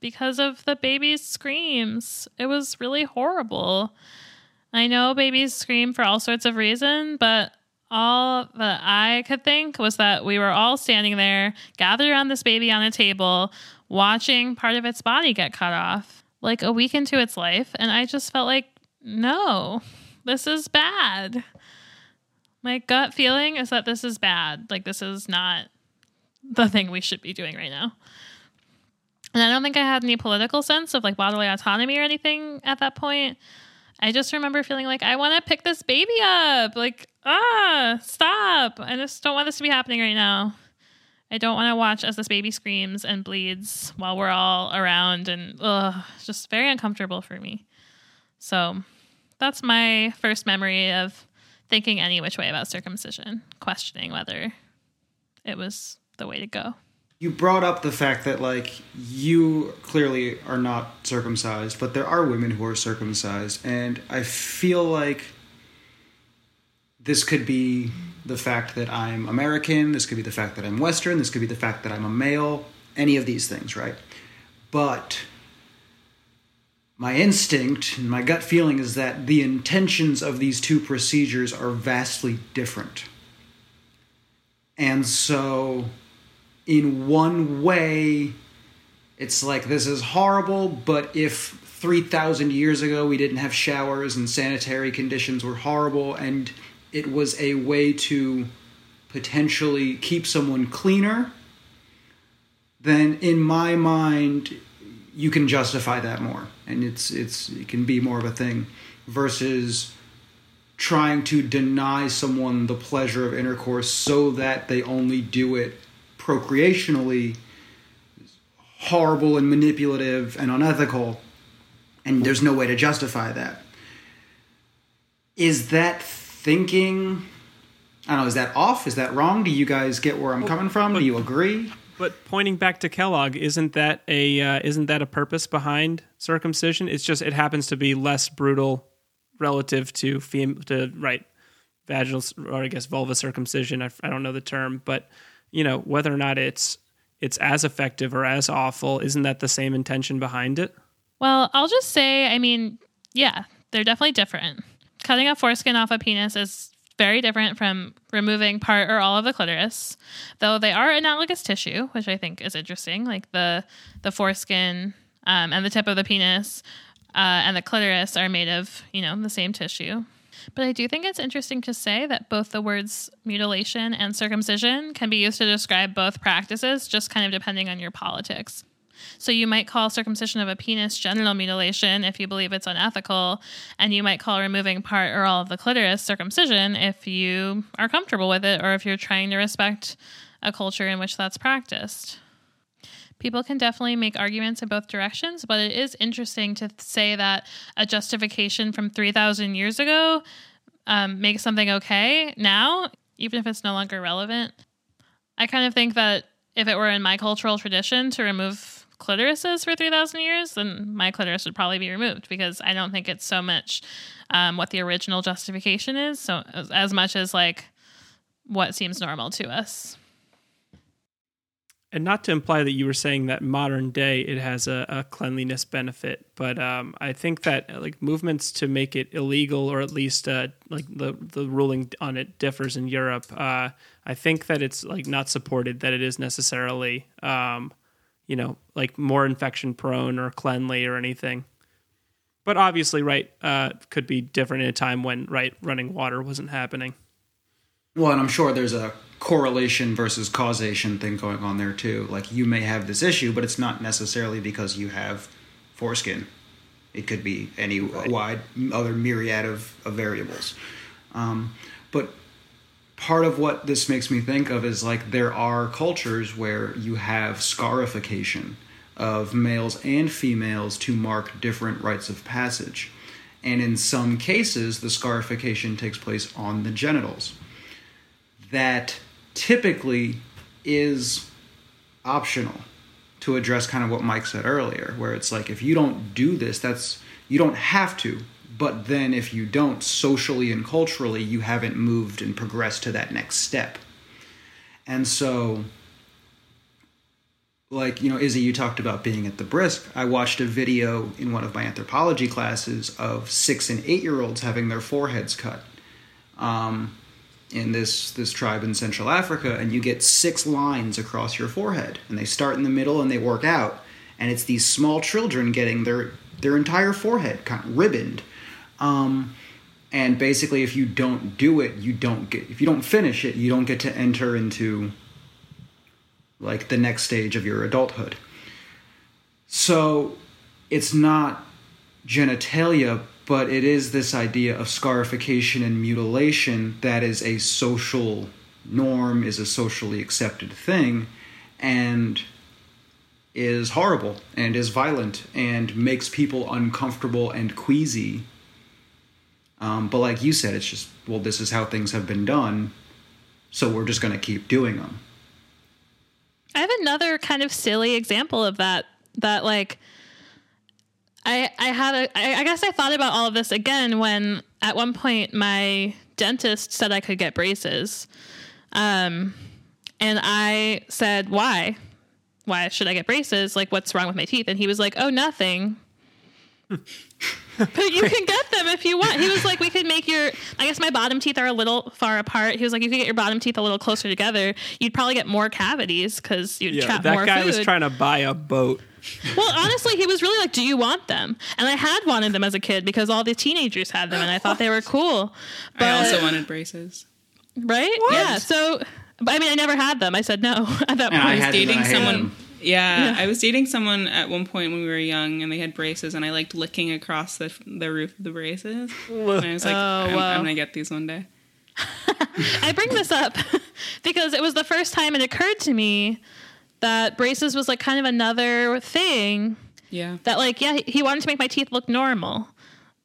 because of the baby's screams. It was really horrible. I know babies scream for all sorts of reasons, but all that I could think was that we were all standing there, gathered around this baby on a table, watching part of its body get cut off, like a week into its life. And I just felt like, no, this is bad. My gut feeling is that this is bad. Like, this is not the thing we should be doing right now. And I don't think I had any political sense of like bodily autonomy or anything at that point. I just remember feeling like I want to pick this baby up. Like, ah, stop. I just don't want this to be happening right now. I don't want to watch as this baby screams and bleeds while we're all around and ugh, just very uncomfortable for me. So that's my first memory of thinking any which way about circumcision, questioning whether it was the way to go. You brought up the fact that, like, you clearly are not circumcised, but there are women who are circumcised, and I feel like this could be the fact that I'm American, this could be the fact that I'm Western, this could be the fact that I'm a male, any of these things, right? But my instinct and my gut feeling is that the intentions of these two procedures are vastly different. And so, in one way, it's like this is horrible, but if 3,000 years ago we didn't have showers and sanitary conditions were horrible, and it was a way to potentially keep someone cleaner, then in my mind, you can justify that more. And it's it's it can be more of a thing versus trying to deny someone the pleasure of intercourse so that they only do it procreationally horrible and manipulative and unethical and there's no way to justify that. Is that thinking i don't know is that off? Is that wrong? Do you guys get where i'm coming from? Do you agree but pointing back to Kellogg, isn't that a uh, isn't that a purpose behind circumcision? It's just it happens to be less brutal relative to fem- to right vaginal or I guess vulva circumcision. I, I don't know the term, but you know whether or not it's it's as effective or as awful, isn't that the same intention behind it? Well, I'll just say, I mean, yeah, they're definitely different. Cutting a foreskin off a penis is very different from removing part or all of the clitoris, though they are analogous tissue, which I think is interesting. Like the the foreskin um, and the tip of the penis uh, and the clitoris are made of you know the same tissue. But I do think it's interesting to say that both the words mutilation and circumcision can be used to describe both practices, just kind of depending on your politics. So you might call circumcision of a penis genital mutilation if you believe it's unethical, and you might call removing part or all of the clitoris circumcision if you are comfortable with it or if you're trying to respect a culture in which that's practiced. People can definitely make arguments in both directions, but it is interesting to say that a justification from 3,000 years ago um, makes something okay now, even if it's no longer relevant. I kind of think that if it were in my cultural tradition to remove clitorises for 3,000 years, then my clitoris would probably be removed because I don't think it's so much um, what the original justification is, so as, as much as like what seems normal to us. And not to imply that you were saying that modern day it has a, a cleanliness benefit, but um, I think that like movements to make it illegal, or at least uh, like the the ruling on it differs in Europe. Uh, I think that it's like not supported that it is necessarily um, you know, like more infection prone or cleanly or anything. But obviously, right, uh, could be different in a time when, right, running water wasn't happening. Well, and I'm sure there's a correlation versus causation thing going on there too. Like you may have this issue, but it's not necessarily because you have foreskin. It could be any right. wide other myriad of, of variables. Um, but part of what this makes me think of is like there are cultures where you have scarification of males and females to mark different rites of passage. And in some cases, the scarification takes place on the genitals. That typically is optional to address kind of what Mike said earlier, where it's like if you don't do this, that's you don't have to, but then if you don't socially and culturally, you haven't moved and progressed to that next step. And so like you know Isy you talked about being at the bris i watched a video in one of my anthropology classes of six and eight year olds having their foreheads cut um, in this this tribe in central africa and you get six lines across your forehead and they start in the middle and they work out and it's these small children getting their their entire forehead kind of ribboned um, and basically if you don't do it you don't get if you don't finish it you don't get to enter into like the next stage of your adulthood. So it's not genitalia, but it is this idea of scarification and mutilation that is a social norm, is a socially accepted thing, and is horrible and is violent and makes people uncomfortable and queasy. Um, but like you said, it's just, well, this is how things have been done, so we're just going to keep doing them. I have another kind of silly example of that. That like, I I had a I, I guess I thought about all of this again when at one point my dentist said I could get braces, um, and I said why, why should I get braces? Like, what's wrong with my teeth? And he was like, oh, nothing. But you can get them if you want. He was like, we could make your. I guess my bottom teeth are a little far apart. He was like, you could get your bottom teeth a little closer together. You'd probably get more cavities because you'd Yeah, trap that more That guy food. was trying to buy a boat. well, honestly, he was really like, "Do you want them?" And I had wanted them as a kid because all the teenagers had them, and I thought they were cool. But I also wanted braces. right, yeah. So, but I mean, I never had them. I said no [laughs] at that And I point. had them, and dating someone. them. Yeah, I was dating someone at one point when we were young, and they had braces, and I liked licking across the the roof of the braces. And I was like, Oh, I'm, wow. I'm gonna get these one day. [laughs] I bring this up [laughs] because it was the first time it occurred to me that braces was like kind of another thing Yeah, that like yeah he wanted to make my teeth look normal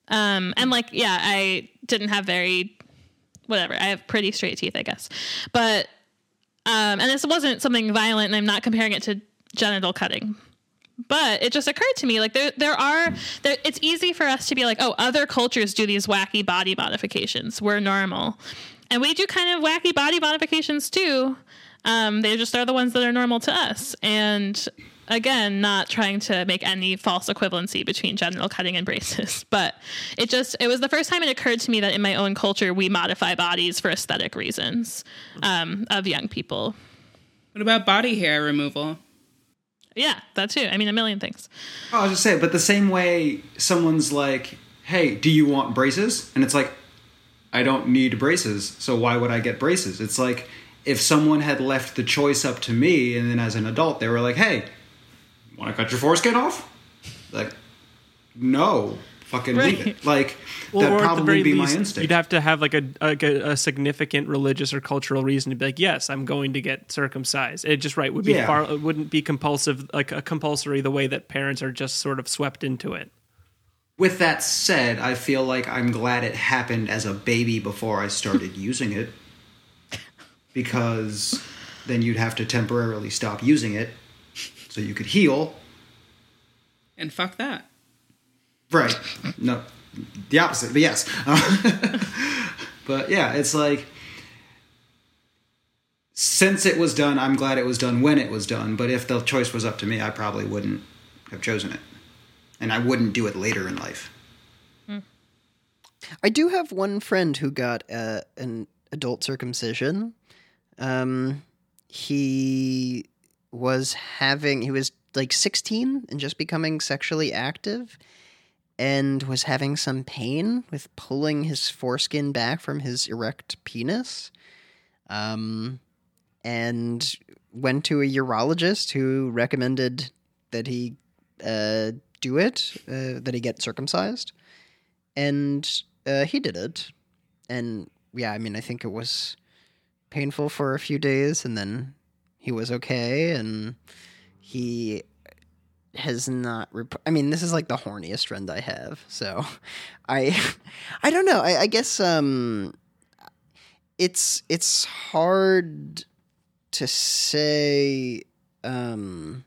um and like yeah i didn't have very whatever i have pretty straight teeth i guess but um and this wasn't something violent and i'm not comparing it to genital cutting. But it just occurred to me like there there are there, it's easy for us to be like oh other cultures do these wacky body modifications. We're normal. And we do kind of wacky body modifications too. Um, they just are the ones that are normal to us. And again not trying to make any false equivalency between genital cutting and braces [laughs] but it just it was the first time it occurred to me that in my own culture we modify bodies for aesthetic reasons um, of young people. What about body hair removal? Yeah that too i mean a million things Oh, I was just saying, but the same way someone's like, "Hey, do you want braces?" and it's like, "I don't need braces, so why would I get braces?" It's like if someone had left the choice up to me, and then as an adult they were like, "Hey, want to cut your foreskin off?" Like, no, fucking leave Right. it. Like Well, that'd or at the probably very be least, my instinct. you'd have to have like a, like a a significant religious or cultural reason to be like, yes, I'm going to get circumcised. It just right would be Yeah. far. It wouldn't be compulsive, like a compulsory, the way that parents are just sort of swept into it. With that said, I feel like I'm glad it happened as a baby before I started [laughs] using it. Because then you'd have to temporarily stop using it so you could heal. And fuck that. Right. No, the opposite, but yes. [laughs] but yeah, it's like since it was done, I'm glad it was done when it was done. But if the choice was up to me, I probably wouldn't have chosen it. And I wouldn't do it later in life. I do have one friend who got an adult circumcision. Um, he was having he was like 16 and just becoming sexually active and was having some pain with pulling his foreskin back from his erect penis. Um, and went to a urologist who recommended that he uh, do it, uh, that he get circumcised and uh, he did it. And yeah, I mean, I think it was painful for a few days, and then he was okay, and he has not. Rep- I mean, this is like the horniest friend I have. So, [laughs] I, I don't know. I, I guess um, it's it's hard to say um,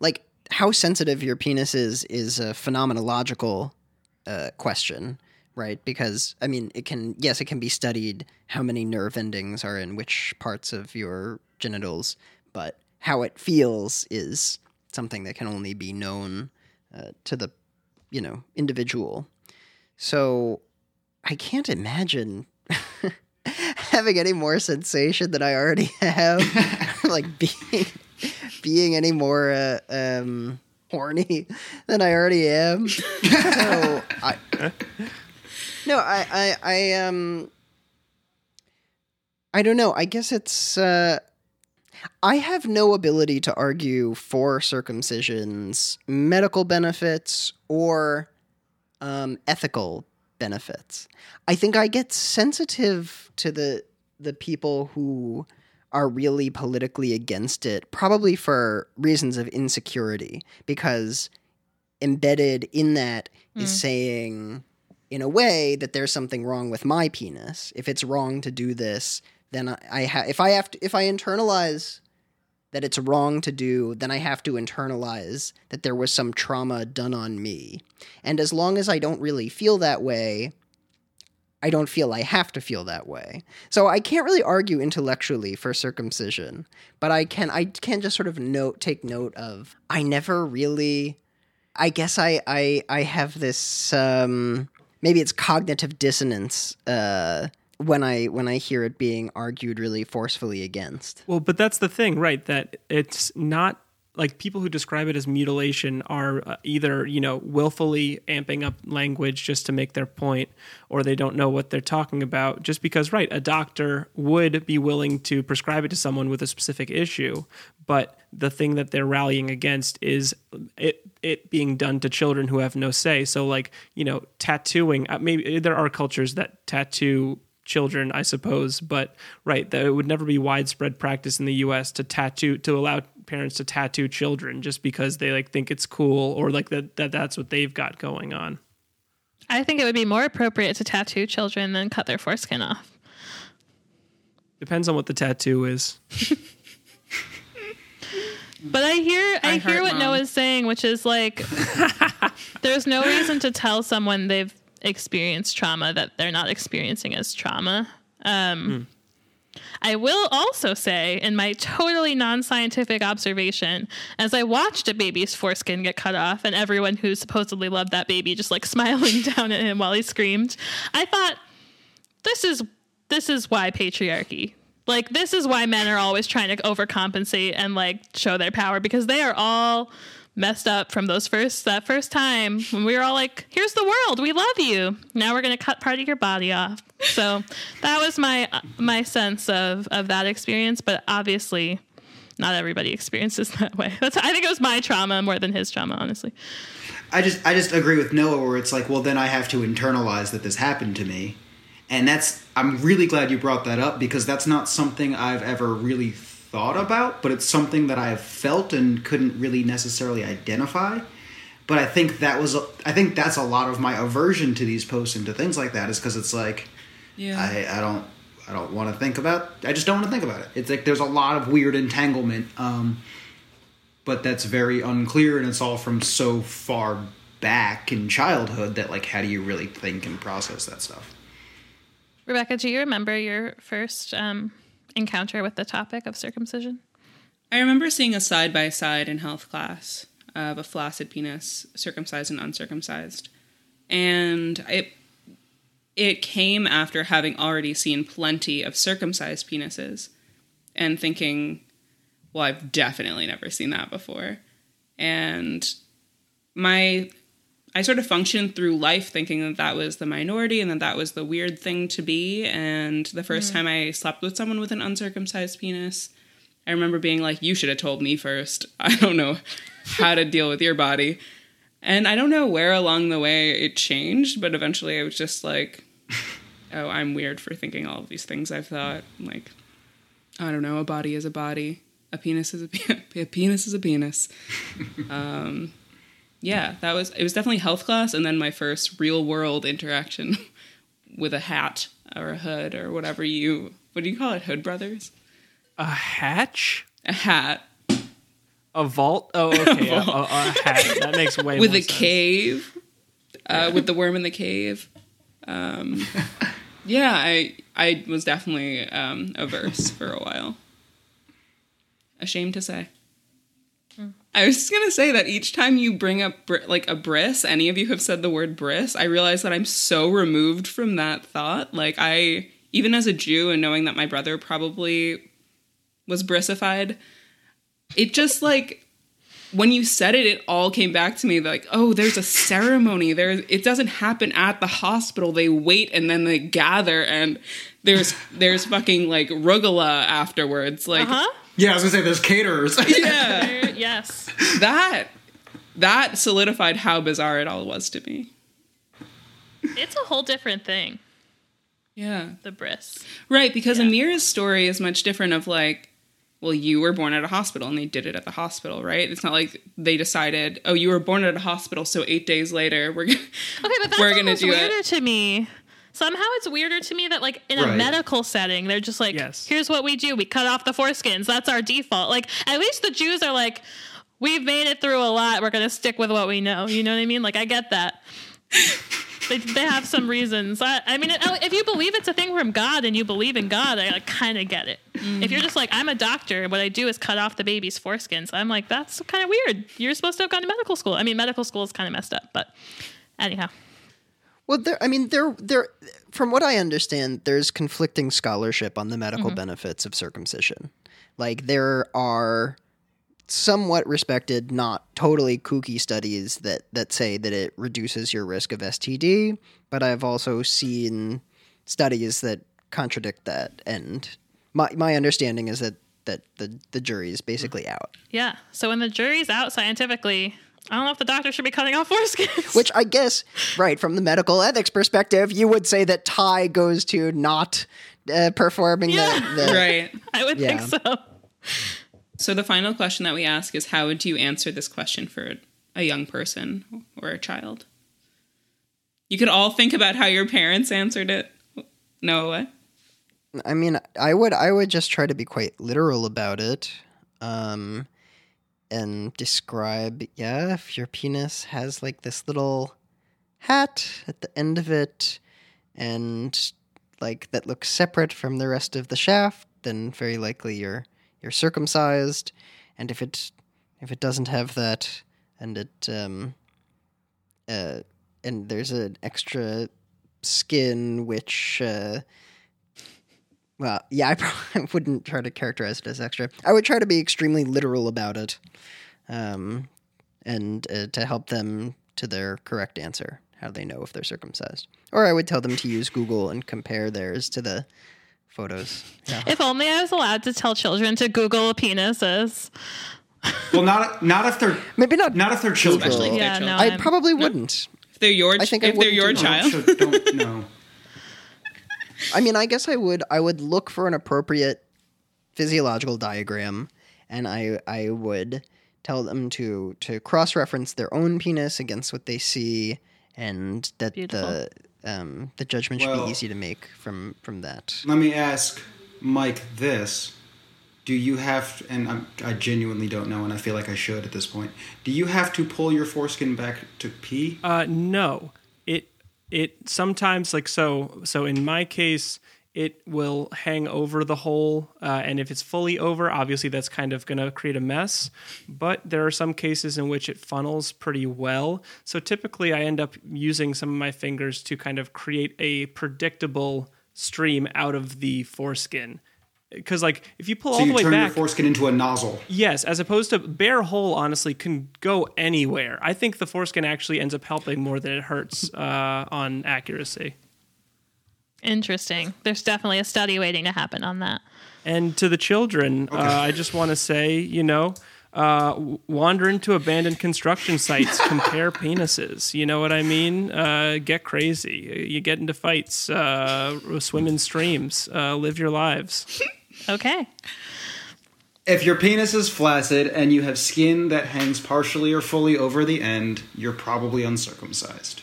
like how sensitive your penis is is a phenomenological uh, question, right? Because I mean, it can yes, it can be studied how many nerve endings are in which parts of your genitals, but how it feels is something that can only be known uh, to the you know individual. So I can't imagine [laughs] having any more sensation than I already [laughs] have, [laughs] like being being any more uh, um, horny than I already am. so I, no, I, I, I, um, I don't know. I guess it's. Uh, I have no ability to argue for circumcision's medical benefits or um, ethical benefits. I think I get sensitive to the the people who are really politically against it, probably for reasons of insecurity, because embedded in that mm. is saying, in a way, that there's something wrong with my penis. If it's wrong to do this, then I, I if I have to, if I internalize that it's wrong to do, then I have to internalize that there was some trauma done on me. And as long as I don't really feel that way, I don't feel I have to feel that way. So I can't really argue intellectually for circumcision, but I can I can just sort of note take note of I never really I guess I I I have this um maybe it's cognitive dissonance uh when I when I hear it being argued really forcefully against. Well, but that's the thing, right? That it's not like people who describe it as mutilation are uh, either you know willfully amping up language just to make their point or they don't know what they're talking about just because right a doctor would be willing to prescribe it to someone with a specific issue but the thing that they're rallying against is it it being done to children who have no say so like you know tattooing uh, maybe there are cultures that tattoo children, I suppose. But right, that it would never be widespread practice in the U.S. to tattoo to allow parents to tattoo children just because they like think it's cool or like that, that that's what they've got going on. I think it would be more appropriate to tattoo children than cut their foreskin off. Depends on what the tattoo is. [laughs] But I hear I, I hear what mom. Noah's saying, which is like [laughs] there's no reason to tell someone they've experienced trauma that they're not experiencing as trauma. Um, mm. I will also say, in my totally non scientific observation, as I watched a baby's foreskin get cut off and everyone who supposedly loved that baby just like [laughs] smiling down at him while he screamed, I thought, this is this is why patriarchy. Like this is why men are always trying to overcompensate and like show their power because they are all messed up from those first that first time when we were all like, "Here's the world, we love you." Now we're gonna cut part of your body off. So that was my my sense of of that experience, but obviously, not everybody experiences [laughs] that way. That's I think it was my trauma more than his trauma, honestly. I just I just agree with Noah where it's like, well, then I have to internalize that this happened to me. And that's I'm really glad you brought that up because that's not something I've ever really thought about, but it's something that I have felt and couldn't really necessarily identify. But I think that was I think that's a lot of my aversion to these posts and to things like that is because it's like, yeah, I, I don't I don't want to think about I just don't want to think about it. It's like there's a lot of weird entanglement, um, but that's very unclear and it's all from so far back in childhood that like how do you really think and process that stuff? Rebecca, do you remember your first um, encounter with the topic of circumcision? I remember seeing a side by side in health class of a flaccid penis, circumcised and uncircumcised. And it it came after having already seen plenty of circumcised penises and thinking, well, I've definitely never seen that before. And my I sort of functioned through life thinking that that was the minority and that that was the weird thing to be. And the first mm. time I slept with someone with an uncircumcised penis, I remember being like, You should have told me first. [laughs] I don't know how to deal with your body. And I don't know where along the way it changed, but eventually I was just like, [laughs] Oh, I'm weird for thinking all of these things I've thought. Like, I don't know. A body is a body. A penis is a, pe- [laughs] a penis is a penis. um, yeah, that was it. Was definitely health class, and then my first real world interaction [laughs] with a hat or a hood or whatever you what do you call it? Hood brothers. A hatch? A hat A vault? Oh, [laughs] okay. a, a, a hat. That makes way with a sense. cave, uh, with the worm in the cave. Um, [laughs] yeah, I I was definitely um, averse for a while. Ashamed to say. I was just gonna say that each time you bring up br- like a bris, any of you have said the word bris, I realize that I'm so removed from that thought. Like I, even as a Jew, and knowing that my brother probably was brisified, it just like when you said it, it all came back to me like, oh, there's a ceremony. There, it doesn't happen at the hospital. They wait and then they gather, and there's there's fucking like rugula afterwards. Like, Huh? Yeah, I was gonna say there's caterers. yeah, [laughs] yes. that that solidified how bizarre it all was to me. It's a whole different thing, Yeah, the bris. right. Because Amira's story is much different. Of like, well, you were born at a hospital, and they did it at the hospital, right? It's not like they decided, oh, you were born at a hospital, so eight days later we're gonna Okay, but [laughs] that's We're gonna do it. weirder to me. Somehow it's weirder to me that like in a medical setting, they're just like, Yes. here's what we do. We cut off the foreskins. That's our default. Like at least the Jews are like, we've made it through a lot. We're gonna stick with what we know. You know what I mean? Like I get that. they, they have some reasons. I, I mean, oh, if you believe it's a thing from God and you believe in God, I like, kind of get it. Mm. If you're just like, I'm a doctor, what I do is cut off the baby's foreskins. I'm like, that's kind of weird. You're supposed to have gone to medical school. I mean, medical school is kind of messed up, but anyhow. Well, there. I mean, there. There. From what I understand, there's conflicting scholarship on the medical mm-hmm. benefits of circumcision. Like there are somewhat respected, not totally kooky studies that that say that it reduces your risk of STD, but I've also seen studies that contradict that. And my my understanding is that that the the jury is basically mm. out. Yeah. So when the jury's out scientifically, I don't know if the doctor should be cutting off foreskins. [laughs] Which I guess, right, from the medical ethics perspective, you would say that tie goes to not uh, performing Yeah. the, the [laughs] right. I would Yeah. think so. So the final question that we ask is how would you answer this question for a young person or a child? You could all think about how your parents answered it. No, what? I mean, I would I would just try to be quite literal about it, um, and describe. Yeah, if your penis has like this little hat at the end of it, and like that looks separate from the rest of the shaft, then very likely you're you're circumcised. And if it if it doesn't have that, and it um, uh, and there's an extra skin which. Uh, well, yeah, I [laughs] probably wouldn't try to characterize it as extra. I would try to be extremely literal about it, um, and uh, to help them to their correct answer. How do they know if they're circumcised? Or I would tell them to use Google and compare theirs to the photos. Yeah. If only I was allowed to tell children to Google penises. well, not not if they're Maybe not. not if they're children. Especially if they're Yeah, no, children. I I'm- probably wouldn't. If they're your, I think I if they're your child. Don't- don't- no. I mean, I guess I would. I would look for an appropriate physiological diagram, and I I would tell them to to cross reference their own penis against what they see, and that Beautiful. the um, the judgment should Well- be easy to make from from that. Let me ask Mike this. Do you have, and I'm, I genuinely don't know, and I feel like I should at this point. Do you have to pull your foreskin back to pee? Uh, no, it sometimes like so. So in my case, it will hang over the hole, uh, and if it's fully over, obviously that's kind of going to create a mess. But there are some cases in which it funnels pretty well. So typically, I end up using some of my fingers to kind of create a predictable stream out of the foreskin. Because like if you pull So all you the way turn your back, foreskin into a nozzle. Yes, as opposed to bare hole, honestly, can go anywhere. I think the foreskin actually ends up helping more than it hurts uh, on accuracy. Interesting. There's definitely a study waiting to happen on that. And to the children, uh, I just want to say, you know, uh, w- wander into abandoned construction sites, [laughs] compare penises. You know what I mean? Uh, get crazy. You get into fights, uh, swim in streams, uh, live your lives. Okay. If your penis is flaccid and you have skin that hangs partially or fully over the end, you're probably uncircumcised.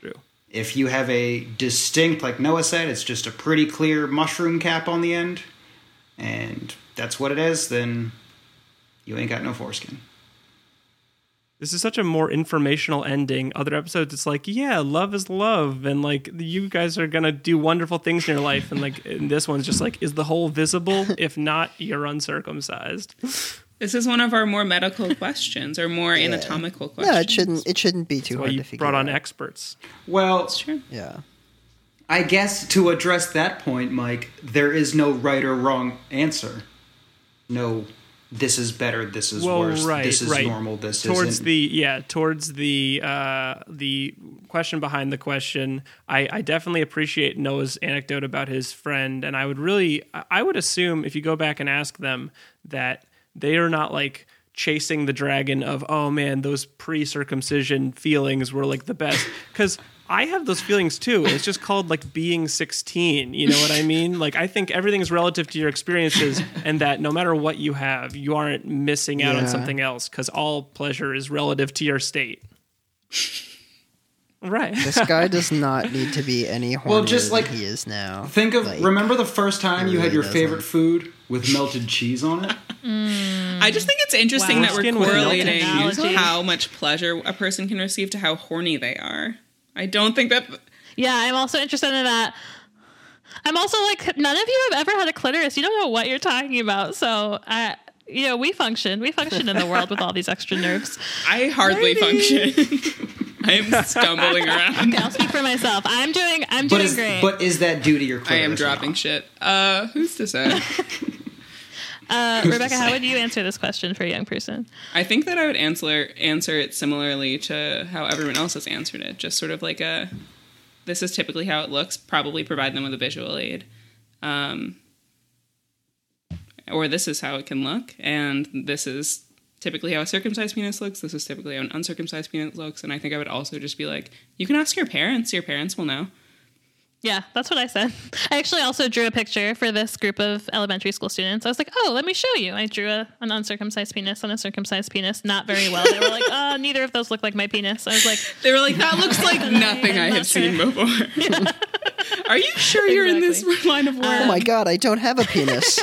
True. If you have a distinct, like Noah said, it's just a pretty clear mushroom cap on the end, and that's what it is, then you ain't got no foreskin. This is such a more informational ending. Other episodes, it's like, yeah, love is love, and like you guys are gonna do wonderful things in your life, and like in this one's just like, is the hole visible? if not, you're uncircumcised. This is one of our more medical [laughs] questions or more anatomical questions. No, it shouldn't. It shouldn't be too Well, hard you to figure brought on out. experts. Well, Sure. Yeah. I guess to address that point, Mike, there is no right or wrong answer. No, this is better, this is well, worse, right, this is right. normal, this towards isn't. the yeah, towards the uh, the question behind the question. I, I definitely appreciate Noah's anecdote about his friend, and I would really, I- I would assume if you go back and ask them that they are not like chasing the dragon of oh man those pre-circumcision feelings were like the best because I have those feelings too. It's just called like being 16. You know what I mean? Like, I think everything is relative to your experiences, and that no matter what you have, you aren't missing out on something else because all pleasure is relative to your state. Right. This guy does not need to be any hornier Well, just like- than he is now. Think of Like, remember the first time he you had your doesn't. favorite food with melted cheese on it? Mm. I just think it's interesting Wow. that we're correlating how much pleasure a person can receive to how horny they are. I don't think that. Yeah, I'm also interested in that. I'm also like, none of you have ever had a clitoris. You don't know what you're talking about. So, I, you know, we function. We function in the world with all these extra nerves. [laughs] I hardly function. [laughs] I'm stumbling around. Okay, I'll speak for myself. I'm doing. I'm But doing is, great. but is that due to your clitoris? I am dropping shit. Uh, who's to say? [laughs] uh, [laughs] Rebecca, how would you answer this question for a young person? I think that I would answer answer it similarly to how everyone else has answered it. Just sort of like a, this is typically how it looks. Probably provide them with a visual aid, um, or this is how it can look, and this is typically how a circumcised penis looks. This is typically how an uncircumcised penis looks. And I think I would also just be like, you can ask your parents. Your parents will know. Yeah, that's what I said. [laughs] I actually also drew a picture for this group of elementary school students. I was like, "Oh, let me show you." I drew a, an uncircumcised penis and a circumcised penis. Not very well. They were like, "Oh, [laughs] neither of those look like my penis." I was like, [laughs] They were like, that looks like nothing I I'm have not seen sure. before. Are you sure you're in this line of work? Oh my god, I don't have a penis.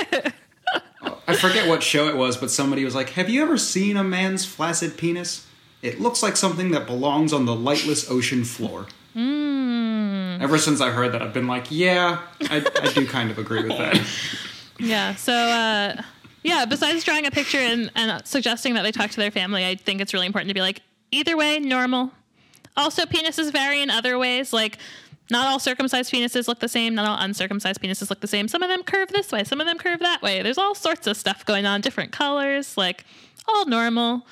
I forget what show it was, but somebody was like, "Have you ever seen a man's flaccid penis? It looks like something that belongs on the lightless ocean floor." Ever since I heard that, I've been like, "Yeah, I, I do kind of agree with that." [laughs] Yeah. So, uh, yeah, besides drawing a picture and, and suggesting that they talk to their family, I think it's really important to be like, either way, normal. Also, penises vary in other ways. Like, not all circumcised penises look the same. Not all uncircumcised penises look the same. Some of them curve this way. Some of them curve that way. There's all sorts of stuff going on, different colors, like, all normal.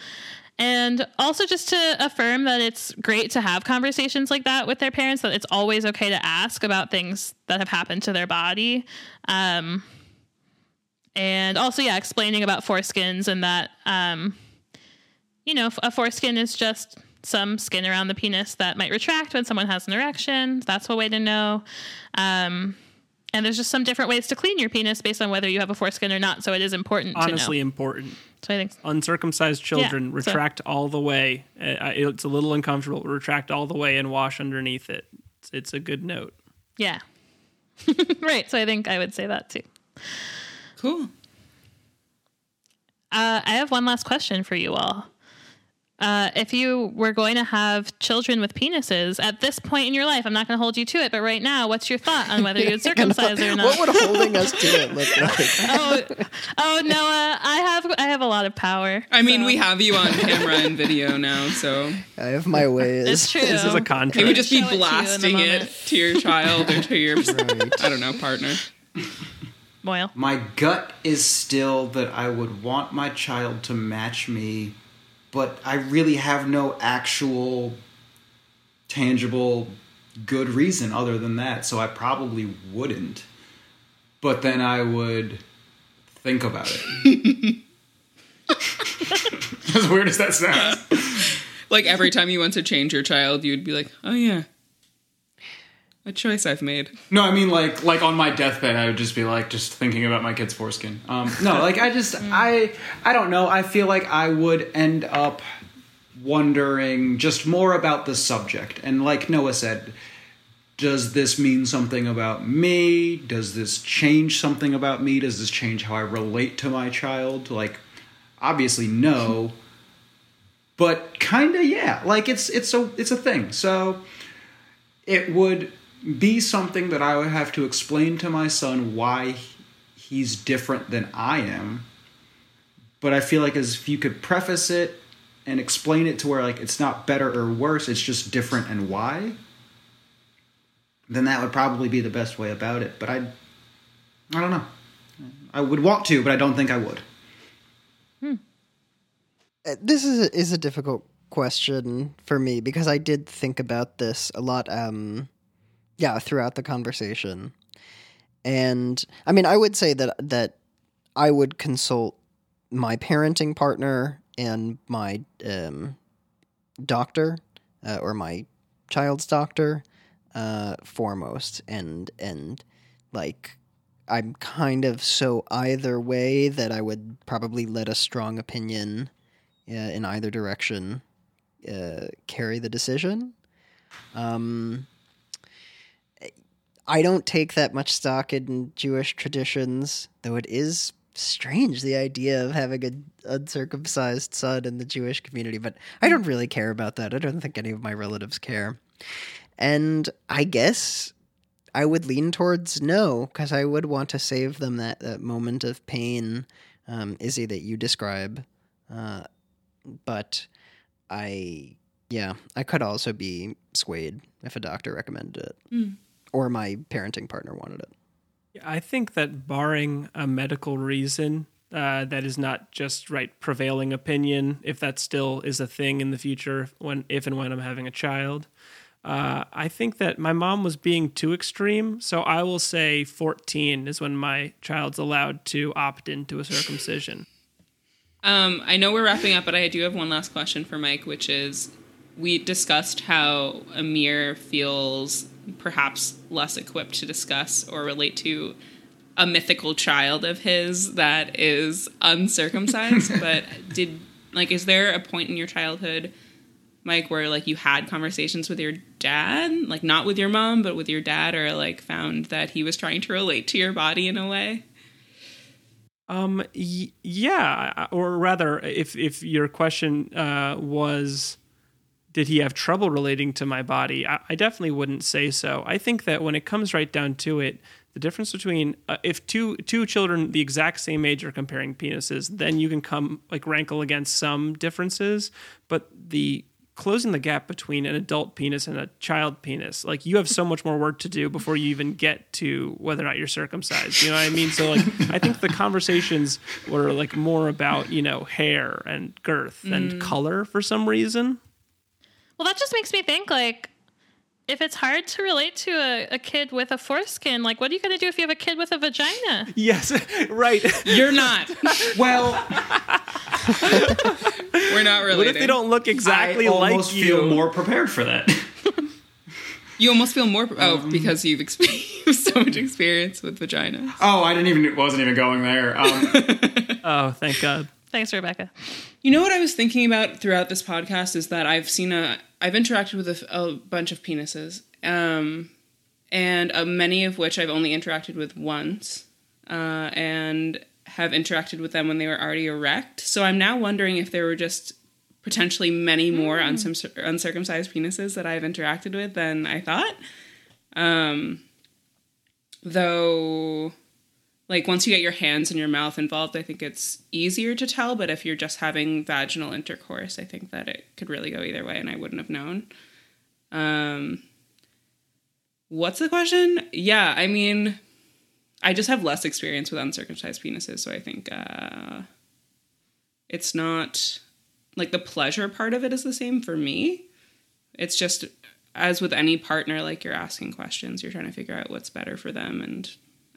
And also, just to affirm that it's great to have conversations like that with their parents, that it's always okay to ask about things that have happened to their body. Um, and also yeah explaining about foreskins and that um you know a foreskin is just some skin around the penis that might retract when someone has an erection that's a way to know um and there's just some different ways to clean your penis based on whether you have a foreskin or not so it is important Honestly, important. So i think Uncircumcised children Yeah, so- retract all the way. Uh, it's a little uncomfortable. Retract all the way and wash underneath it. It's, it's a good note. yeah [laughs] right so i think i would say that too Cool. Uh, I have one last question for you all. Uh, if you were going to have children with penises at this point in your life, I'm not going to hold you to it, but right now, what's your thought on whether you'd [laughs] circumcise or [laughs] not? what would holding us to it look like? oh, oh, Noah, I have I have a lot of power. I mean, so- we have you on camera and video now, so I have my ways. It's true. This is a contract. you would just be Show it to you blasting it to your child or to your, I don't know, partner. Moyle. My gut is still that I would want my child to match me, but I really have no actual tangible good reason other than that, so I probably wouldn't. But then I would think about it. [laughs] [laughs] as weird as that sounds. Like every time you want to change your child, you'd be like, oh yeah. A choice I've made. No, I mean like like on my deathbed, I would just be like just thinking about my kid's foreskin. Um, No, like I just [laughs] I I don't know. I feel like I would end up wondering just more about the subject. And like Noah said, does this mean something about me? Does this change something about me? Does this change how I relate to my child? Like obviously no. [laughs] But kind of yeah. Like it's it's a it's a thing. So it would be something that I would have to explain to my son why he's different than I am. But I feel like as if you could preface it and explain it to where like it's not better or worse, it's just different and why, then that would probably be the best way about it. But I I don't know. I would want to, but I don't think I would. Uh, This is a, is a difficult question for me because I did think about this a lot. Um, yeah, throughout the conversation, and I mean, I would say that that I would consult my parenting partner and my um, doctor uh, or my child's doctor uh, foremost, and and like I'm kind of so either way that I would probably let a strong opinion uh, in either direction uh, carry the decision. Um, I don't take that much stock in Jewish traditions, though it is strange the idea of having an uncircumcised son in the Jewish community, but I don't really care about that. I don't think any of my relatives care. And I guess I would lean towards no, because I would want to save them that, that moment of pain, um, Isy, that you describe. Uh, but I, yeah, I could also be swayed if a doctor recommended it Mm. Or my parenting partner wanted it. I think that barring a medical reason uh, that is not just right prevailing opinion, if that still is a thing in the future when if and when I'm having a child, uh, I think that my mom was being too extreme. So I will say 14 is when my child's allowed to opt into a circumcision. Um, I know we're wrapping up, but I do have one last question for Mike, which is we discussed how Amir feels perhaps less equipped to discuss or relate to a mythical child of his that is uncircumcised. [laughs] but did like is there a point in your childhood, Mike, where like you had conversations with your dad, like not with your mom, but with your dad, or like found that he was trying to relate to your body in a way? Um, y- yeah, or rather, if if your question uh, was, did he have trouble relating to my body? I, I definitely wouldn't say so. I think that when it comes right down to it, the difference between uh, if two two children the exact same age are comparing penises, then you can come like rankle against some differences, but the closing the gap between an adult penis and a child penis like you have so much more work to do before you even get to whether or not you're circumcised you know what i mean so like i think the conversations were like more about you know hair and girth and Mm. color for some reason Well, that just makes me think like if it's hard to relate to a, a kid with a foreskin, like what are you going to do if you have a kid with a vagina? yes [laughs] right You're not. well, We're not really. what if they don't look exactly I like almost you feel more prepared for that. You almost feel more oh because you've experienced [laughs] so much experience with vagina. Oh, I didn't even wasn't even going there. Um, [laughs] oh thank god Thanks, Rebecca. You know what I was thinking about throughout this podcast is that I've seen a I've interacted with a, a bunch of penises, um, and uh, many of which I've only interacted with once, uh, and have interacted with them when they were already erect. So I'm now wondering if there were just potentially many more uncircum- uncircumcised penises that I've interacted with than I thought. Um, though like once you get your hands and your mouth involved i think it's easier to tell but if you're just having vaginal intercourse i think that it could really go either way and i wouldn't have known. Um what's the question? Yeah i mean i just have less experience with uncircumcised penises so i think uh it's not like the pleasure part of it is the same for me. It's just as with any partner like you're asking questions you're trying to figure out what's better for them and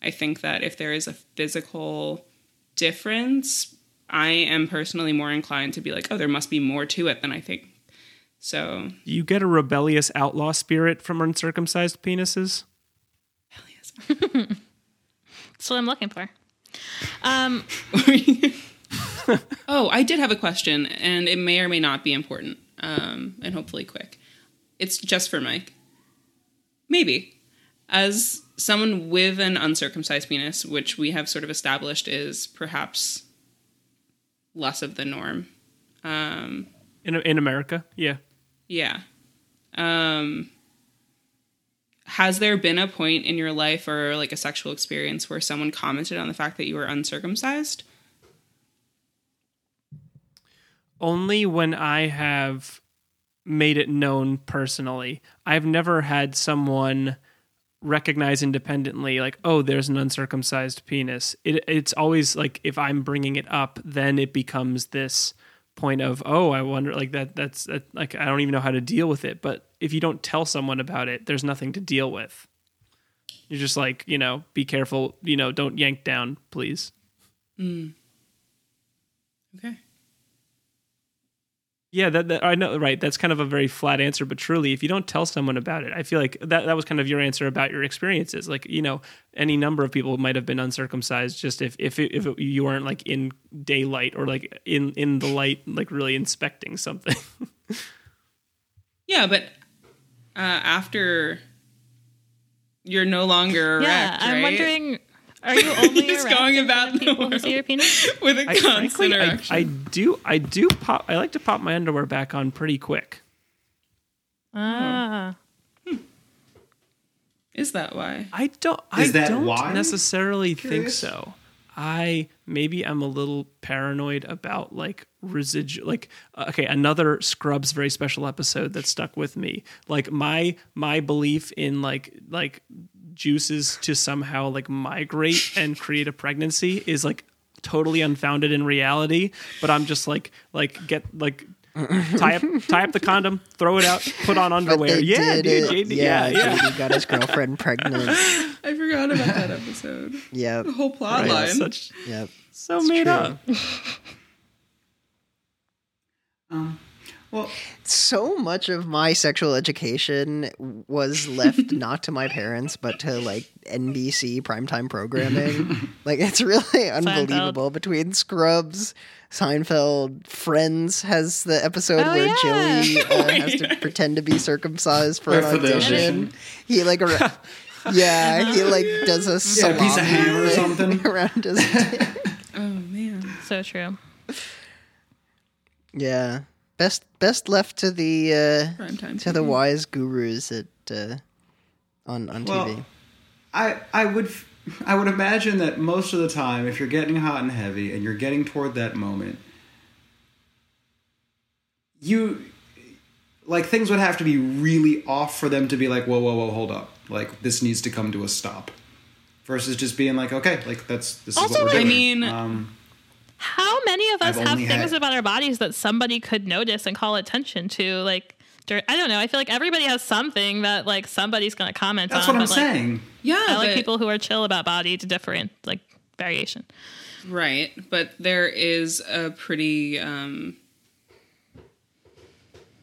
i think that if there is a physical difference i am personally more inclined to be like oh there must be more to it than i think So You get a rebellious outlaw spirit from uncircumcised penises. [laughs] That's what I'm looking for. Um, [laughs] Oh, I did have a question, and it may or may not be important, um, and hopefully quick. It's just for Mike. Maybe. As someone with an uncircumcised penis, which we have sort of established is perhaps less of the norm. Um, In in America, yeah. yeah. Um, has there been a point in your life or like a sexual experience where someone commented on the fact that you were uncircumcised? Only when I have made it known personally. I've never had someone recognize independently like oh there's an uncircumcised penis. It, it's always like if i'm bringing it up then it becomes this point of oh i wonder like that that's that, like i don't even know how to deal with it. But if you don't tell someone about it there's nothing to deal with. You're just like you know be careful you know don't yank down please. Mm. Okay. Yeah, that, that I know, right? That's kind of a very flat answer, but truly, if you don't tell someone about it, I feel like that that was kind of your answer about your experiences. Like, you know, any number of people might have been uncircumcised, just if if it, if it, you weren't like in daylight or like in in the light, like really inspecting something. [laughs] Yeah, but uh, after you're no longer erect, yeah, I'm right? wondering, are you only Just going about front of people who see your penis? [laughs] with a I, constant frankly, I, erection. I do I do pop. I like to pop my underwear back on pretty quick. Ah, Is that why? I don't. Is I that don't why? necessarily think Curious. so. I maybe I'm a little paranoid about like residual. Like uh, okay, another Scrubs very special episode that stuck with me. Like my my belief in like like juices to somehow like migrate and create a pregnancy is like totally unfounded in reality. But I'm just like like get like. tie up, tie up the condom, throw it out, put on But underwear. they Yeah, did dude, it. JD, yeah, yeah, yeah. JD got his girlfriend [laughs] pregnant. I forgot about that episode. yeah, The whole plot Right, line. such Yep. so made true. up. [laughs] Um, well, so much of my sexual education was left [laughs] not to my parents but to like NBC primetime programming. [laughs] like it's really unbelievable between Scrubs, Seinfeld, Friends has the episode Oh, where yeah. Joey uh, [laughs] has to pretend to be circumcised for an audition. audition. He like ar- yeah, he like does a Yeah, salami piece of ham or something. around his dick. oh man. so true. Yeah. Best best left to the uh Prime time. to the wise gurus at uh, on on Well, TV. I I would f- I would imagine that most of the time, if you're getting hot and heavy and you're getting toward that moment, you like things would have to be really off for them to be like, whoa, whoa, whoa, hold up, like this needs to come to a stop, versus just being like, okay, like that's this Also, is what we're doing. I mean- um, How many of us I've have things had- about our bodies that somebody could notice and call attention to? Like, I don't know. I feel like everybody has something that like somebody's going to comment that's on. That's what I'm like, saying. Yeah, I like but- people who are chill about body to different like variation. Right, but there is a pretty um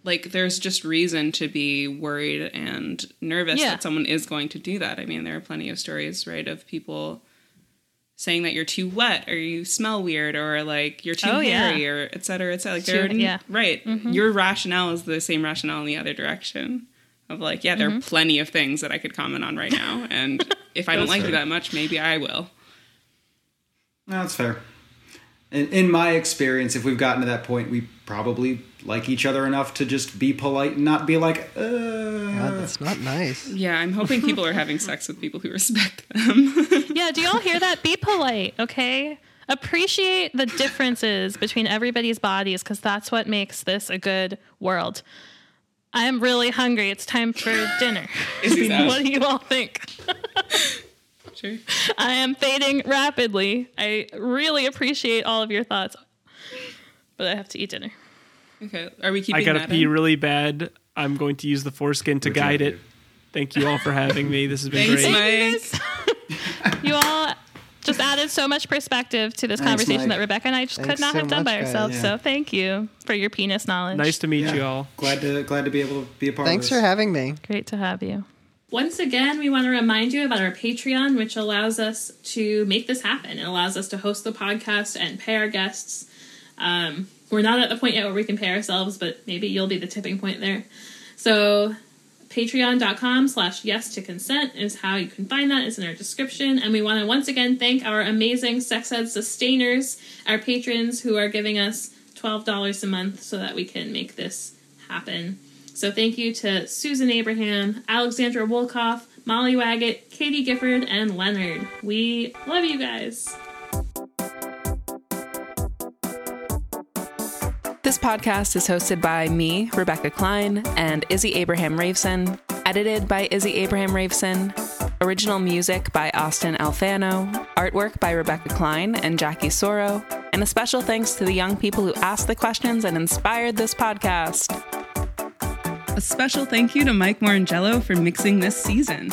like there's just reason to be worried and nervous Yeah. that someone is going to do that. I mean, there are plenty of stories, right, of people saying that you're too wet or you smell weird or like you're too Oh, yeah. hairy or et cetera, et cetera. Like they're yeah. right. Mm-hmm. Your rationale is the same rationale in the other direction. Of like, yeah, there are mm-hmm. plenty of things that I could comment on right now, and [laughs] if I don't like you that much, maybe I will. That's fair. In, in my experience, if we've gotten to that point, we probably like each other enough to just be polite and not be like, uh, God, that's not nice. Yeah, I'm hoping [laughs] people are having sex with people who respect them. [laughs] Yeah, do y'all hear that? Be polite, okay? Appreciate the differences between everybody's bodies because that's what makes this a good world. I'm really hungry. It's time for dinner. [laughs] What do you all think? Sure. [laughs] I am fading rapidly. I really appreciate all of your thoughts, but I have to eat dinner. Okay. Are we keeping I gotta that pee in? really bad. I'm going to use the foreskin to Which guide I it. Thank you all for having me. This has been Thanks, great. Mike. [laughs] You all just added so much perspective to this Thanks, conversation Mike. that Rebecca and I just Thanks could not so have done by much, guys. ourselves. Yeah. So thank you for your penis knowledge. Nice to meet Yeah. you all. Glad to glad to be able to be a part of it. Thanks of for having me. Great to have you. Once again, we want to remind you about our Patreon, which allows us to make this happen. It allows us to host the podcast and pay our guests. Um, we're not at the point yet where we can pay ourselves, but maybe you'll be the tipping point there. So patreon.com slash yes to consent is how you can find that. It's in our description. And we want to once again thank our amazing sex ed sustainers, our patrons who are giving us $12 a month so that we can make this happen. So thank you to Susan Abraham, Alexandra Wolkoff, Molly Waggett, Katie Gifford, and Leonard. We love you guys. This podcast is hosted by me, Rebecca Klein, and Isy Abraham Raveson, edited by Isy Abraham Raveson, original music by Austin Alfano, artwork by Rebecca Klein and Jackie Soro, and a special thanks to the young people who asked the questions and inspired this podcast. A special thank you to Mike Morangello for mixing this season.